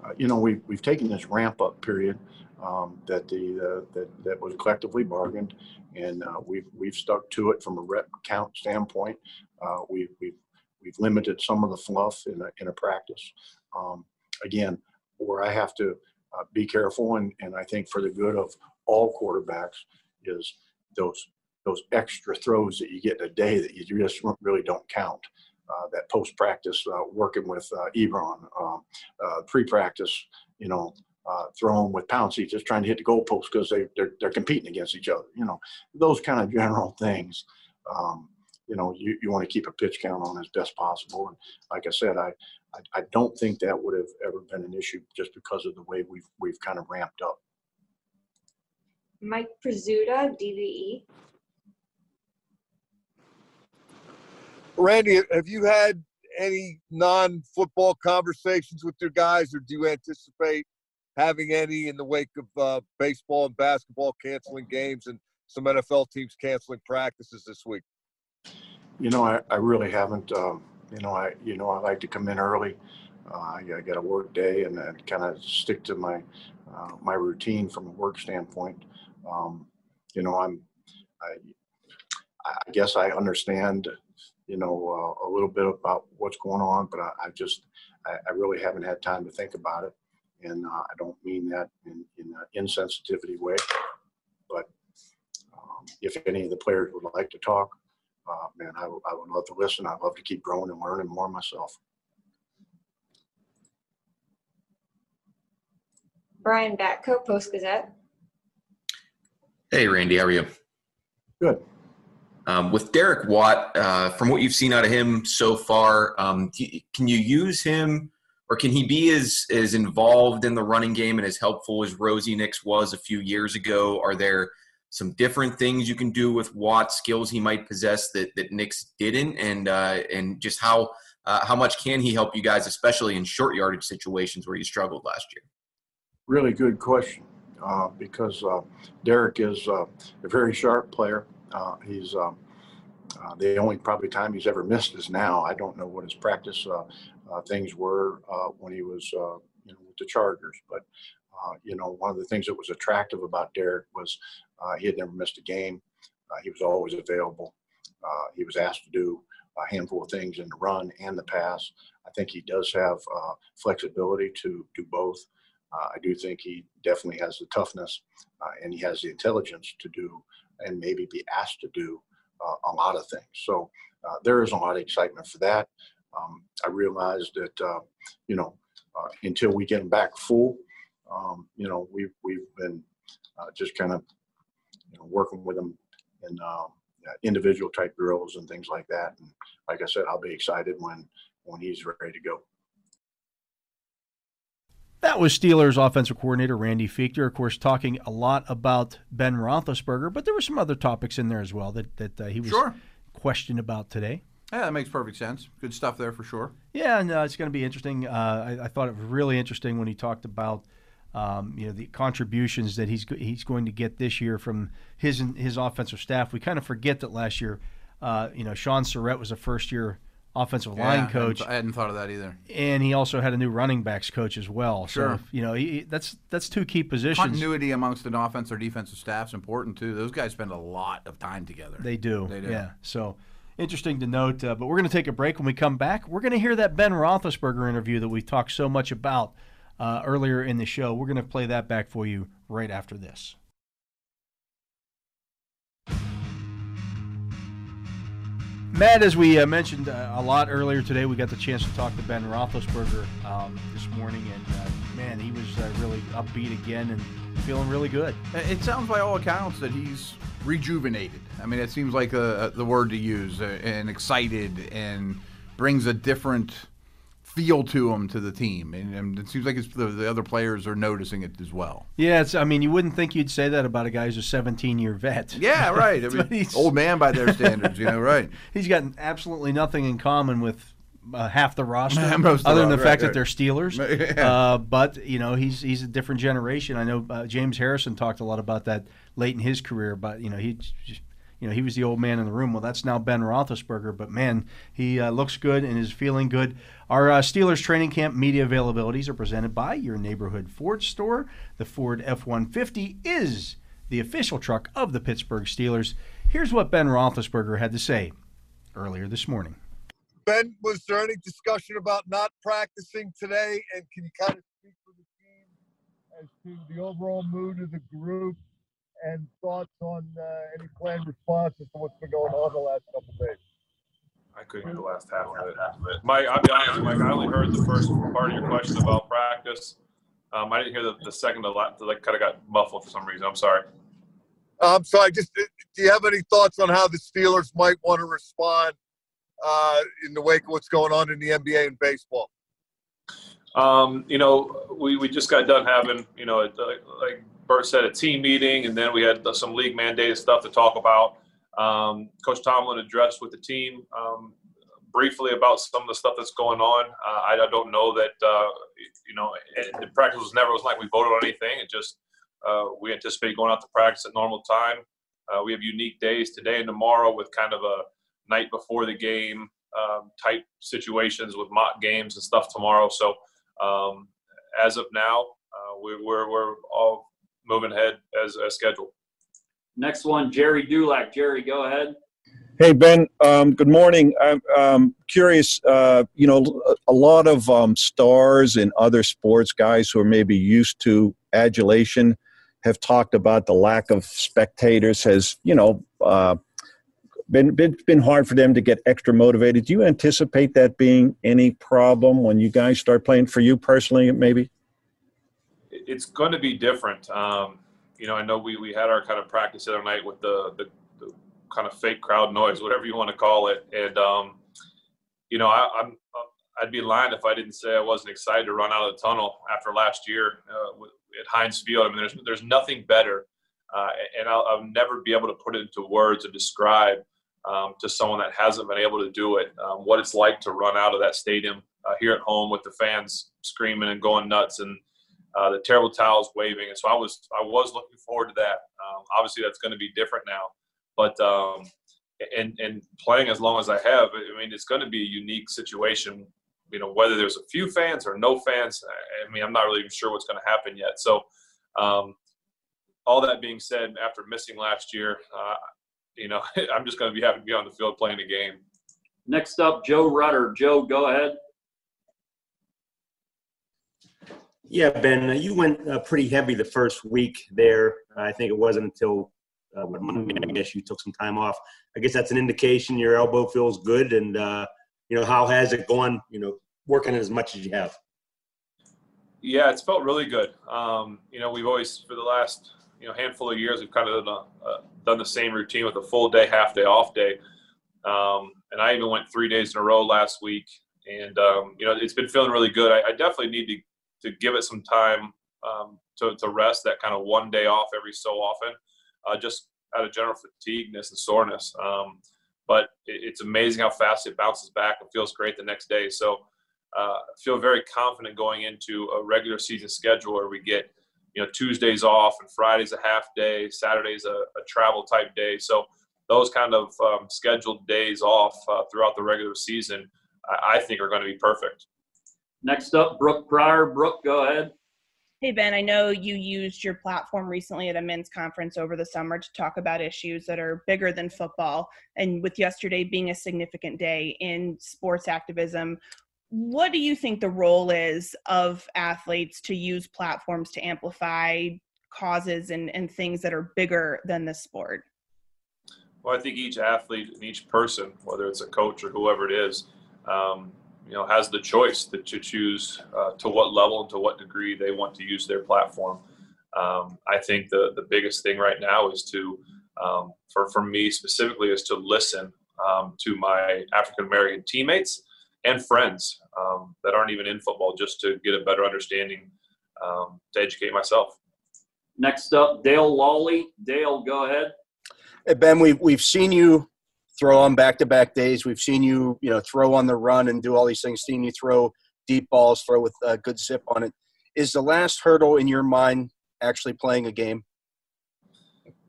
Uh, you know we we've taken this ramp up period um, that the uh, that that was collectively bargained, and uh, we've we've stuck to it from a rep count standpoint. Uh, we've we've we've limited some of the fluff in a, in a practice. Um, again, where I have to uh, be careful, and, and I think for the good of all quarterbacks, is those those extra throws that you get in a day that you just really don't count. Uh, that post practice uh, working with uh, Ebron, um, uh, pre practice, you know, uh, throwing with Pouncey, just trying to hit the goalpost because they they're, they're competing against each other. You know, those kind of general things. Um, you know, you, you want to keep a pitch count on as best possible. And like I said, I, I, I don't think that would have ever been an issue just because of the way we've we've kind of ramped up. Mike Prisuta, DVE. Randy, have you had any non-football conversations with your guys, or do you anticipate having any in the wake of uh, baseball and basketball canceling games and some NFL teams canceling practices this week? You know, I, I really haven't. Um, you know, I you know I like to come in early. Uh, I, got a work day and then kind of stick to my uh, my routine from a work standpoint. Um, you know, I'm I I guess I understand you know uh, a little bit about what's going on, but I, I just I, I, really haven't had time to think about it, and uh, I don't mean that in in an insensitivity way. But um, if any of the players would like to talk, uh, man, I, I would love to listen. I'd love to keep growing and learning more myself. Brian Batko, Post Gazette. Hey, Randy, how are you? Good. Um, with Derek Watt, uh, from what you've seen out of him so far, um, can you use him or can he be as, as involved in the running game and as helpful as Rosie Nix was a few years ago? Are there some different things you can do with Watt, skills he might possess that, that Nix didn't, and, uh, and just how, uh, how much can he help you guys, especially in short yardage situations where you struggled last year? Really good question. Uh, because uh, Derek is uh, a very sharp player. Uh, he's um, uh, the only probably time he's ever missed is now. I don't know what his practice uh, uh, things were uh, when he was uh, you know with the Chargers, but you know one of the things that was attractive about Derek was he had never missed a game. he was always available. he was asked to do a handful of things in the run and the pass. I think he does have flexibility to do both. I do think he definitely has the toughness and he has the intelligence to do and maybe be asked to do uh, a lot of things. So uh, there is a lot of excitement for that. Um, I realized that, uh, you know, uh, until we get them back full, um, you know, we've, we've been uh, just kind of, you know, working with them in um, individual type drills and things like that. And like I said, I'll be excited when, when he's ready to go. That was Steelers offensive coordinator Randy Fichtner, of course, talking a lot about Ben Roethlisberger, but there were some other topics in there as well that that uh, he was sure. questioned about today. Yeah, that makes perfect sense. Good stuff there for sure. Yeah, and uh, it's going to be interesting. Uh, I, I, thought it was really interesting when he talked about um, you know the contributions that he's he's going to get this year from his his offensive staff. We kind of forget that last year, uh, you know, Shaun Sarrett was a first year offensive yeah, line coach. I hadn't thought of that either. And he also had a new running backs coach as well. Sure. So, you know, he, that's that's two key positions. Continuity amongst an offense or defensive staff is important too. Those guys spend a lot of time together. They do. They do. Yeah. So interesting to note. Uh, but we're going to take a break. When we come back, we're going to hear that Ben Roethlisberger interview that we talked so much about uh, earlier in the show. We're going to play that back for you right after this. Matt, as we uh, mentioned uh, a lot earlier today, we got the chance to talk to Ben Roethlisberger um, this morning, and uh, man, he was uh, really upbeat again and feeling really good. It sounds by all accounts that he's rejuvenated. I mean, it seems like a, the word to use, uh, and excited, and brings a different feel to him to the team, and, and it seems like the, the, other players are noticing it as well. Yeah, it's. I mean, you wouldn't think you'd say that about a guy who's a 17 year vet. Yeah, right. I mean, old man by their standards, you know, right? He's got absolutely nothing in common with. Uh, half the roster, other than the right, fact right. that they're Steelers. Yeah. Uh, but you know, he's he's a different generation. I know uh, James Harrison talked a lot about that late in his career. But you know, he you know, he was the old man in the room. Well, that's now Ben Roethlisberger, but man, he uh, looks good and is feeling good. Our uh, Steelers training camp media availabilities are presented by your neighborhood Ford store. The Ford F 150 is the official truck of the Pittsburgh Steelers. Here's what Ben Roethlisberger had to say earlier this morning. Ben, was there any discussion about not practicing today? And can you kind of speak for the team as to the overall mood of the group and thoughts on uh, any planned responses to what's been going on the last couple of days? I couldn't hear the last half of it. Mike, I'll be honest, Mike. I only heard the first part of your question about practice. Um, I didn't hear the, the second to last. Like, kind of got muffled for some reason. I'm sorry. I'm sorry. Just uh, do you have any thoughts on how the Steelers might want to respond uh, in the wake of what's going on in the NBA and baseball? Um, you know, we, we just got done having, you know, like Bert said, a team meeting, and then we had some league mandated stuff to talk about. Um, Coach Tomlin addressed with the team um, briefly about some of the stuff that's going on. Uh, I, I, don't know that, uh, you know, the practice was never was like we voted on anything. It just uh, we anticipate going out to practice at normal time. Uh, we have unique days today and tomorrow with kind of a night before the game um, type situations with mock games and stuff tomorrow. So um, as of now, uh, we, we're we're all moving ahead as, as scheduled. Next one, Gerry Dulac. Gerry, go ahead. Hey Ben, um, good morning. I'm um, curious. Uh, you know, a lot of um, stars and other sports guys who are maybe used to adulation have talked about the lack of spectators has, you know, uh, been, been been hard for them to get extra motivated. Do you anticipate that being any problem when you guys start playing? For you personally, maybe. It's going to be different. Um, you know, I know we, we had our kind of practice the other night with the, the, the kind of fake crowd noise, whatever you want to call it, and um, you know, I, I'm I'd be lying if I didn't say I wasn't excited to run out of the tunnel after last year uh, at Heinz Field. I mean, there's there's nothing better, uh, and I'll, I'll, never be able to put it into words or describe um, to someone that hasn't been able to do it um, what it's like to run out of that stadium uh, here at home with the fans screaming and going nuts and uh, the terrible towels waving. And so I was I was looking forward to that. Um, obviously, that's going to be different now, but um, and and playing as long as I have, I mean, it's going to be a unique situation you know whether there's a few fans or no fans i mean i'm not really even sure what's going to happen yet so um, all that being said after missing last year uh, you know i'm just going to be happy to be on the field playing a game next up joe Rutter joe go ahead yeah ben you went uh, pretty heavy the first week there i think it wasn't until uh, Monday, I guess you took some time off. I guess that's an indication your elbow feels good, and uh, you know how has it gone? You know, working as much as you have. Yeah, it's felt really good. Um, you know, we've always for the last you know handful of years we've kind of done, a, uh, done the same routine with a full day, half day, off day. Um, and I even went three days in a row last week, and um, you know it's been feeling really good. I, I, definitely need to to give it some time um, to to rest. That kind of one day off every so often, uh, just out of general fatigueness and soreness. Um, but it, it's amazing how fast it bounces back and feels great the next day. So uh, I feel very confident going into a regular season schedule where we get you know Tuesdays off and Fridays a half day, Saturdays a, a travel type day. So those kind of um, scheduled days off uh, throughout the regular season, I, I think are going to be perfect. Next up, Brooke Pryor. Brooke, go ahead. Hey, Ben, I know you used your platform recently at a men's conference over the summer to talk about issues that are bigger than football. And with yesterday being a significant day in sports activism, what do you think the role is of athletes to use platforms to amplify causes and, and things that are bigger than the sport? Well, I think each athlete and each person, whether it's a coach or whoever it is, um, you know, has the choice to, to choose uh, to what level and to what degree they want to use their platform. Um, I think the the biggest thing right now is to, um, for for me specifically, is to listen um, to my African American teammates and friends um, that aren't even in football, just to get a better understanding um, to educate myself. Next up, Dale Lolley. Dale, go ahead. Hey, Ben, we've we've seen you throw on back-to-back days. We've seen you, you know, throw on the run and do all these things. Seen you throw deep balls, throw with a good zip on it. Is the last hurdle in your mind actually playing a game?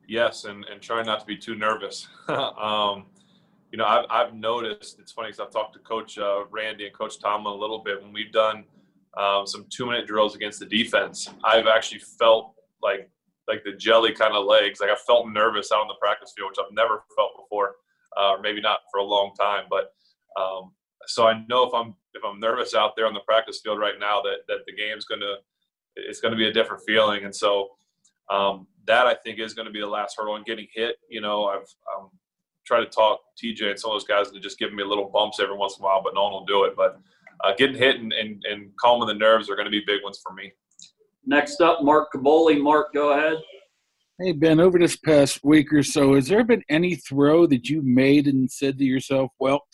Yes, and and trying not to be too nervous. um, you know, I've I've noticed. It's funny because I've talked to Coach uh, Randy and Coach Tomlin a little bit when we've done um, some two-minute drills against the defense. I've actually felt like like the jelly kind of legs. Like I felt nervous out on the practice field, which I've never felt before or maybe not for a long time. But um, so I know if I'm if I'm nervous out there on the practice field right now, that that the game's gonna it's gonna be a different feeling. And so um, that I think is going to be the last hurdle. And getting hit, you know, I've um, tried to talk TJ and some of those guys to just give me little bumps every once in a while, but no one will do it. But uh, getting hit and, and, and calming the nerves are going to be big ones for me. Next up, Mark Kaboly. Mark, go ahead. Hey Ben, over this past week or so, has there been any throw that you made and said to yourself, "Well,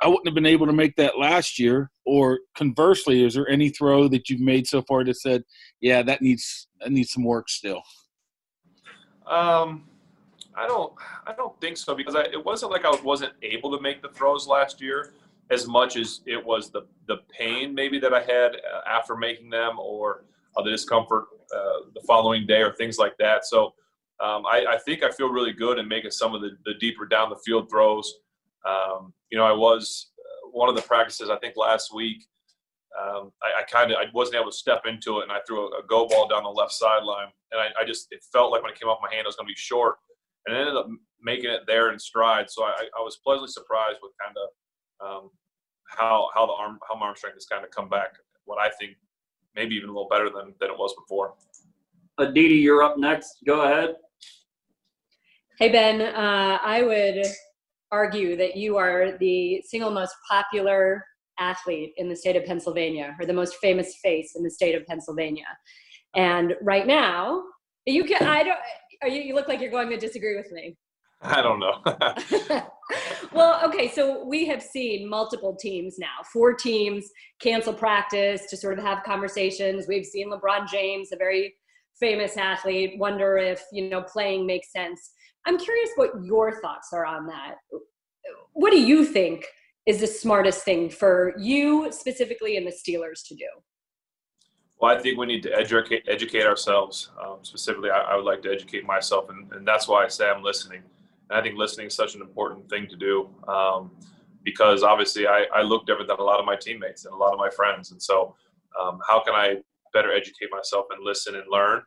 I wouldn't have been able to make that last year," or conversely, is there any throw that you've made so far that said, "Yeah, that needs that needs some work still"? Um, I don't, I don't think so because I, it wasn't like I wasn't able to make the throws last year as much as it was the the pain maybe that I had uh, after making them or uh, the discomfort uh, the following day or things like that. So um, I, I, think I feel really good in making some of the, the deeper down the field throws. Um, you know, I was uh, one of the practices I think last week. Um, I, I kind of I wasn't able to step into it, and I threw a, a go ball down the left sideline, and I, I, just it felt like when it came off my hand, it was going to be short, and I ended up making it there in stride. So I, I was pleasantly surprised with kind of um, how how the arm how my arm strength has kind of come back. What I think maybe even a little better than than it was before. Aditi, you're up next. Go ahead. Hey, Ben, uh, I would argue that you are the single most popular athlete in the state of Pennsylvania, or the most famous face in the state of Pennsylvania. And right now, you can, I don't, are you, you look like you're going to disagree with me. I don't know. well, okay, so we have seen multiple teams now, four teams cancel practice to sort of have conversations. We've seen LeBron James, a very famous athlete, wonder if, you know, playing makes sense. I'm curious what your thoughts are on that. What do you think is the smartest thing for you specifically and the Steelers to do? Well, I think we need to educate educate ourselves. Um, specifically, I, I, would like to educate myself, and, and, that's why I say I'm listening. And I think listening is such an important thing to do um, because obviously I, I, look different than a lot of my teammates and a lot of my friends. And so, um, how can I better educate myself and listen and learn?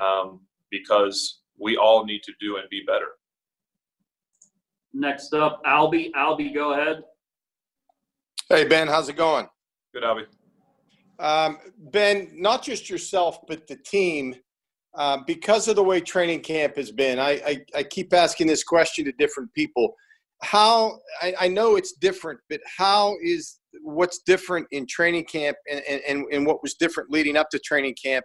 Um, because we all need to do and be better. Next up, Albie. Albie, go ahead. Hey, Ben, how's it going? Good, Albie. Um, ben, not just yourself, but the team, uh, because of the way training camp has been, I, I, I keep asking this question to different people. How, I, I, know it's different, but how is what's different in training camp and, and, and what was different leading up to training camp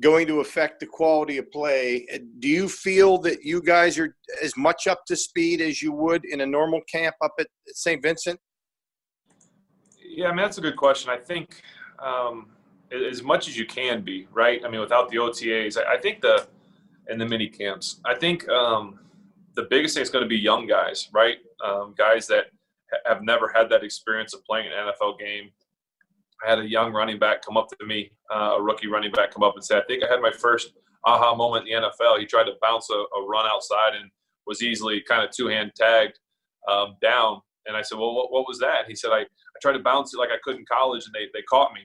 going to affect the quality of play. Do you feel that you guys are as much up to speed as you would in a normal camp up at St. Vincent? Yeah, I mean, that's a good question. I think um, as much as you can be, right? I mean, without the OTAs, I think the, and the mini camps, I think um, the biggest thing is going to be young guys, right? Um, guys that have never had that experience of playing an NFL game. I had a young running back come up to me, uh, a rookie running back come up and say, I think I had my first aha moment in the NFL. He tried to bounce a, a run outside and was easily kind of two hand tagged um, down. And I said, Well, what, what was that? He said, I, I tried to bounce it like I could in college and they, they caught me.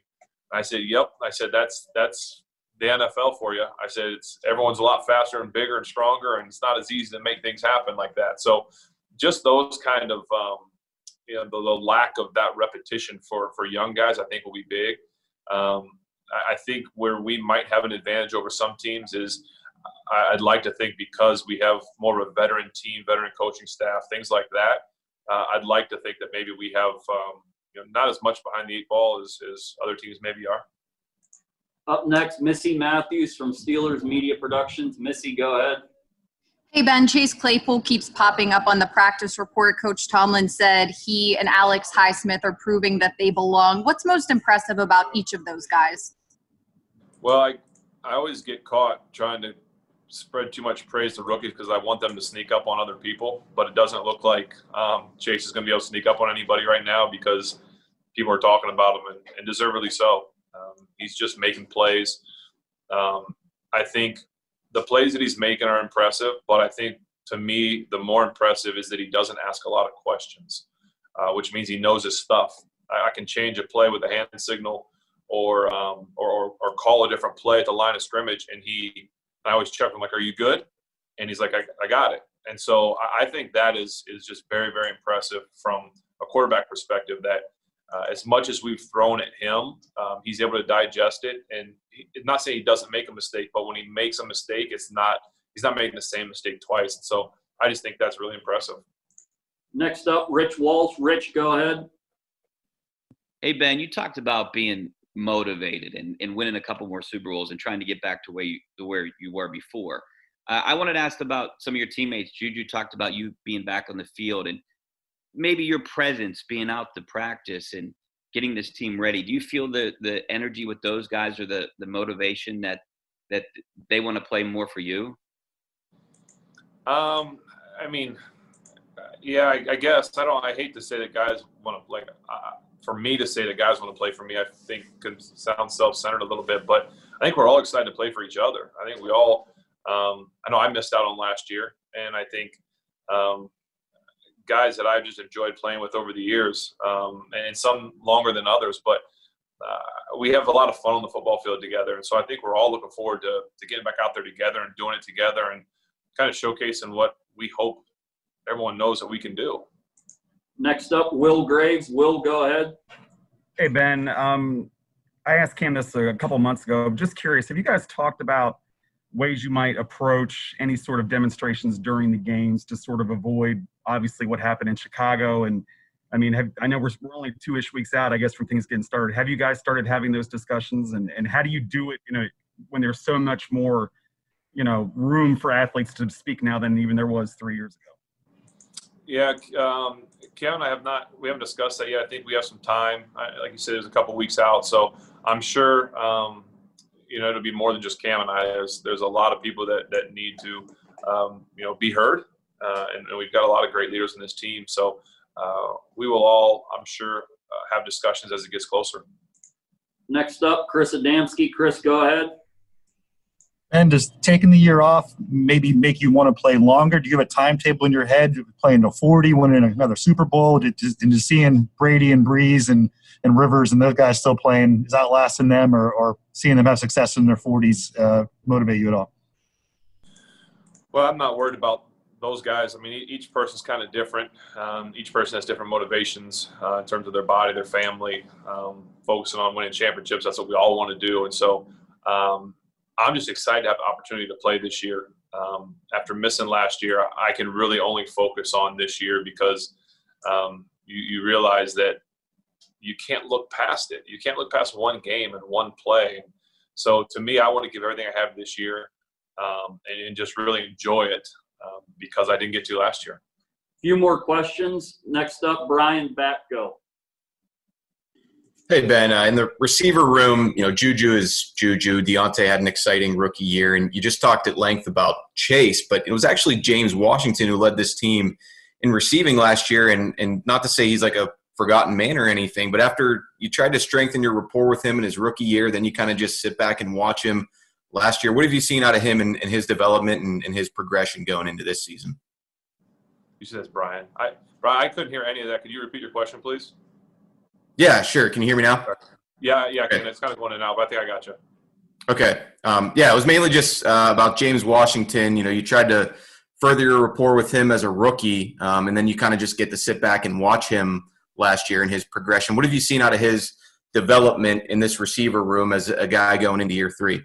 I said, Yep. I said, That's, that's the NFL for you. I said, It's everyone's a lot faster and bigger and stronger, and it's not as easy to make things happen like that. So just those kind of, um, you know, the, the, lack of that repetition for, for young guys, I think will be big. Um, I think where we might have an advantage over some teams is I'd like to think because we have more of a veteran team, veteran coaching staff, things like that. Uh, I'd like to think that maybe we have um, you know, not as much behind the eight ball as, as other teams maybe are. Up next, Missy Matthews from Steelers Media Productions. Missy, go ahead. Hey, Ben, Chase Claypool keeps popping up on the practice report. Coach Tomlin said he and Alex Highsmith are proving that they belong. What's most impressive about each of those guys? Well, I, I always get caught trying to spread too much praise to rookies because I want them to sneak up on other people, but it doesn't look like um, Chase is going to be able to sneak up on anybody right now because people are talking about him, and, and deservedly so. Um, he's just making plays. Um, I think the plays that he's making are impressive, but I think to me, the more impressive is that he doesn't ask a lot of questions, uh, which means he knows his stuff. I, I, can change a play with a hand signal or, um, or, or, or, call a different play at the line of scrimmage, and he, I always check him like, "Are you good?" And he's like, "I, I got it." And so I, I think that is is just very very impressive from a quarterback perspective that uh, as much as we've thrown at him, um, he's able to digest it. And he, not saying he doesn't make a mistake, but when he makes a mistake, it's not he's not making the same mistake twice. And so I just think that's really impressive. Next up, Rich Walsh. Rich, go ahead. Hey Ben, you talked about being motivated and, and winning a couple more Super Bowls and trying to get back to where you to where you were before. Uh, I wanted to ask about some of your teammates. Juju talked about you being back on the field and maybe your presence being out to practice and getting this team ready do you feel the the energy with those guys or the the motivation that that they want to play more for you um i mean yeah I, I, guess i don't i hate to say that guys want to like for me to say that guys want to play for me i think could sound self-centered a little bit but i think we're all excited to play for each other i think we all um, i know i missed out on last year and i think um, guys that I've just enjoyed playing with over the years, um, and some longer than others. But uh, we have a lot of fun on the football field together, and so I think we're all looking forward to to getting back out there together and doing it together and kind of showcasing what we hope everyone knows that we can do. Next up, Will Graves. Will, go ahead. Hey Ben, um, I asked Cam this a couple months ago. I'm just curious, have you guys talked about ways you might approach any sort of demonstrations during the games to sort of avoid obviously what happened in Chicago and I mean, have, I know we're, we're only two-ish weeks out, I guess, from things getting started. Have you guys started having those discussions, and, and how do you do it? You know, when there's so much more, you know, room for athletes to speak now than even there was three years ago. Yeah, um, Kevin, I have not. We haven't discussed that yet. I think we have some time. I, like you said, it's a couple weeks out, so I'm sure um, you know it'll be more than just Cam and I. There's there's a lot of people that that need to um, you know be heard, uh, and, and, we've got a lot of great leaders in this team. So uh, we will all, I'm sure, uh, have discussions as it gets closer. Next up, Chris Adamski. Chris, go ahead. And does taking the year off maybe make you want to play longer? Do you have a timetable in your head? Playing to 40, winning another Super Bowl, and just seeing Brady and Brees and, and Rivers and those guys still playing, is outlasting them or, or seeing them have success in their 40s uh, motivate you at all? Well, I'm not worried about those guys. I mean, each person's kind of different. Um, each person has different motivations uh, in terms of their body, their family, um, focusing on winning championships. That's what we all want to do. And so um, I'm just excited to have the opportunity to play this year. Um, after missing last year, I can really only focus on this year because um, you, you realize that you can't look past it. You can't look past one game and one play. So to me, I want to give everything I have this year um, and, and, just really enjoy it um, because I didn't get to last year. A few more questions. Next up, Brian Batko. Hey Ben, uh, in the receiver room, you know Juju is Juju. Diontae had an exciting rookie year, and you just talked at length about Chase, but it was actually James Washington who led this team in receiving last year, and and not to say he's like a forgotten man or anything, but after you tried to strengthen your rapport with him in his rookie year, then you kind of just sit back and watch him last year. What have you seen out of him and, and his development and, and, his progression going into this season? You said that's Brian. I Brian, I couldn't hear any of that. Could you repeat your question, please? Yeah, sure. Can you hear me now? Yeah, yeah, okay. It's kind of going in now, but I think I got you. Okay. Um, yeah, it was mainly just uh, about James Washington. You know, you tried to further your rapport with him as a rookie, um, and then you kind of just get to sit back and watch him last year and his progression. What have you seen out of his development in this receiver room as a guy going into year three?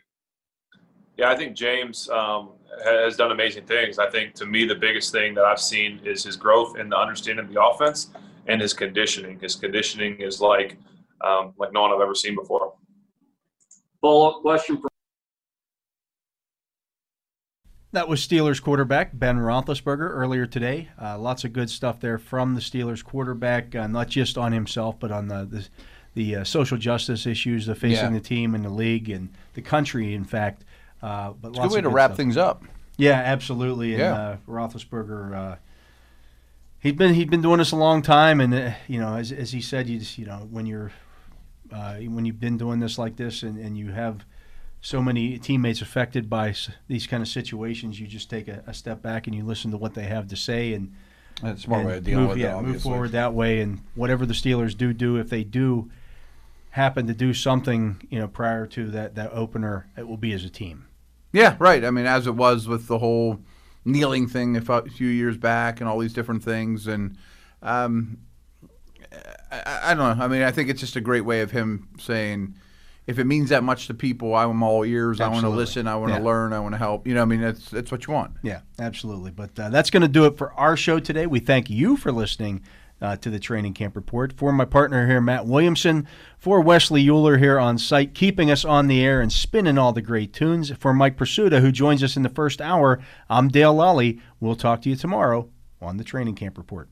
Yeah, I think James um, has done amazing things. I think to me, the biggest thing that I've seen is his growth in the understanding of the offense and his conditioning. His conditioning is like um, like no one I've ever seen before. Follow up question for. That was Steelers quarterback Ben Roethlisberger earlier today. Uh, lots of good stuff there from the Steelers quarterback, uh, not just on himself, but on the the, the uh, social justice issues the facing yeah. the team and the league and the country. In fact, uh, but it's a good way to wrap stuff. things up. Yeah, absolutely. And yeah. Uh, Roethlisberger, uh, he'd been he'd been doing this a long time, and uh, you know, as, as he said, you just you know when you're uh, when you've been doing this like this, and, and you have so many teammates affected by these kind of situations, you just take a, a, step back and you listen to what they have to say and that's smart way of dealing move, with yeah, it. Move forward that way, and whatever the Steelers do do, if they do happen to do something, you know, prior to that that opener, it will be as a team. Yeah, right. I mean, as it was with the whole kneeling thing a few years back, and all these different things, and um, I, I don't know. I mean, I think it's just a great way of him saying if it means that much to people, I'm all ears. Absolutely. I want to listen. I want to yeah. learn. I want to help. You know, I mean, that's that's what you want. Yeah, absolutely. But uh, that's going to do it for our show today. We thank you for listening uh, to the Training Camp Report. For my partner here, Matt Williamson, for Wesley Euler here on site, keeping us on the air and spinning all the great tunes. For Mike Prisuta, who joins us in the first hour, I'm Dale Lolley. We'll talk to you tomorrow on the Training Camp Report.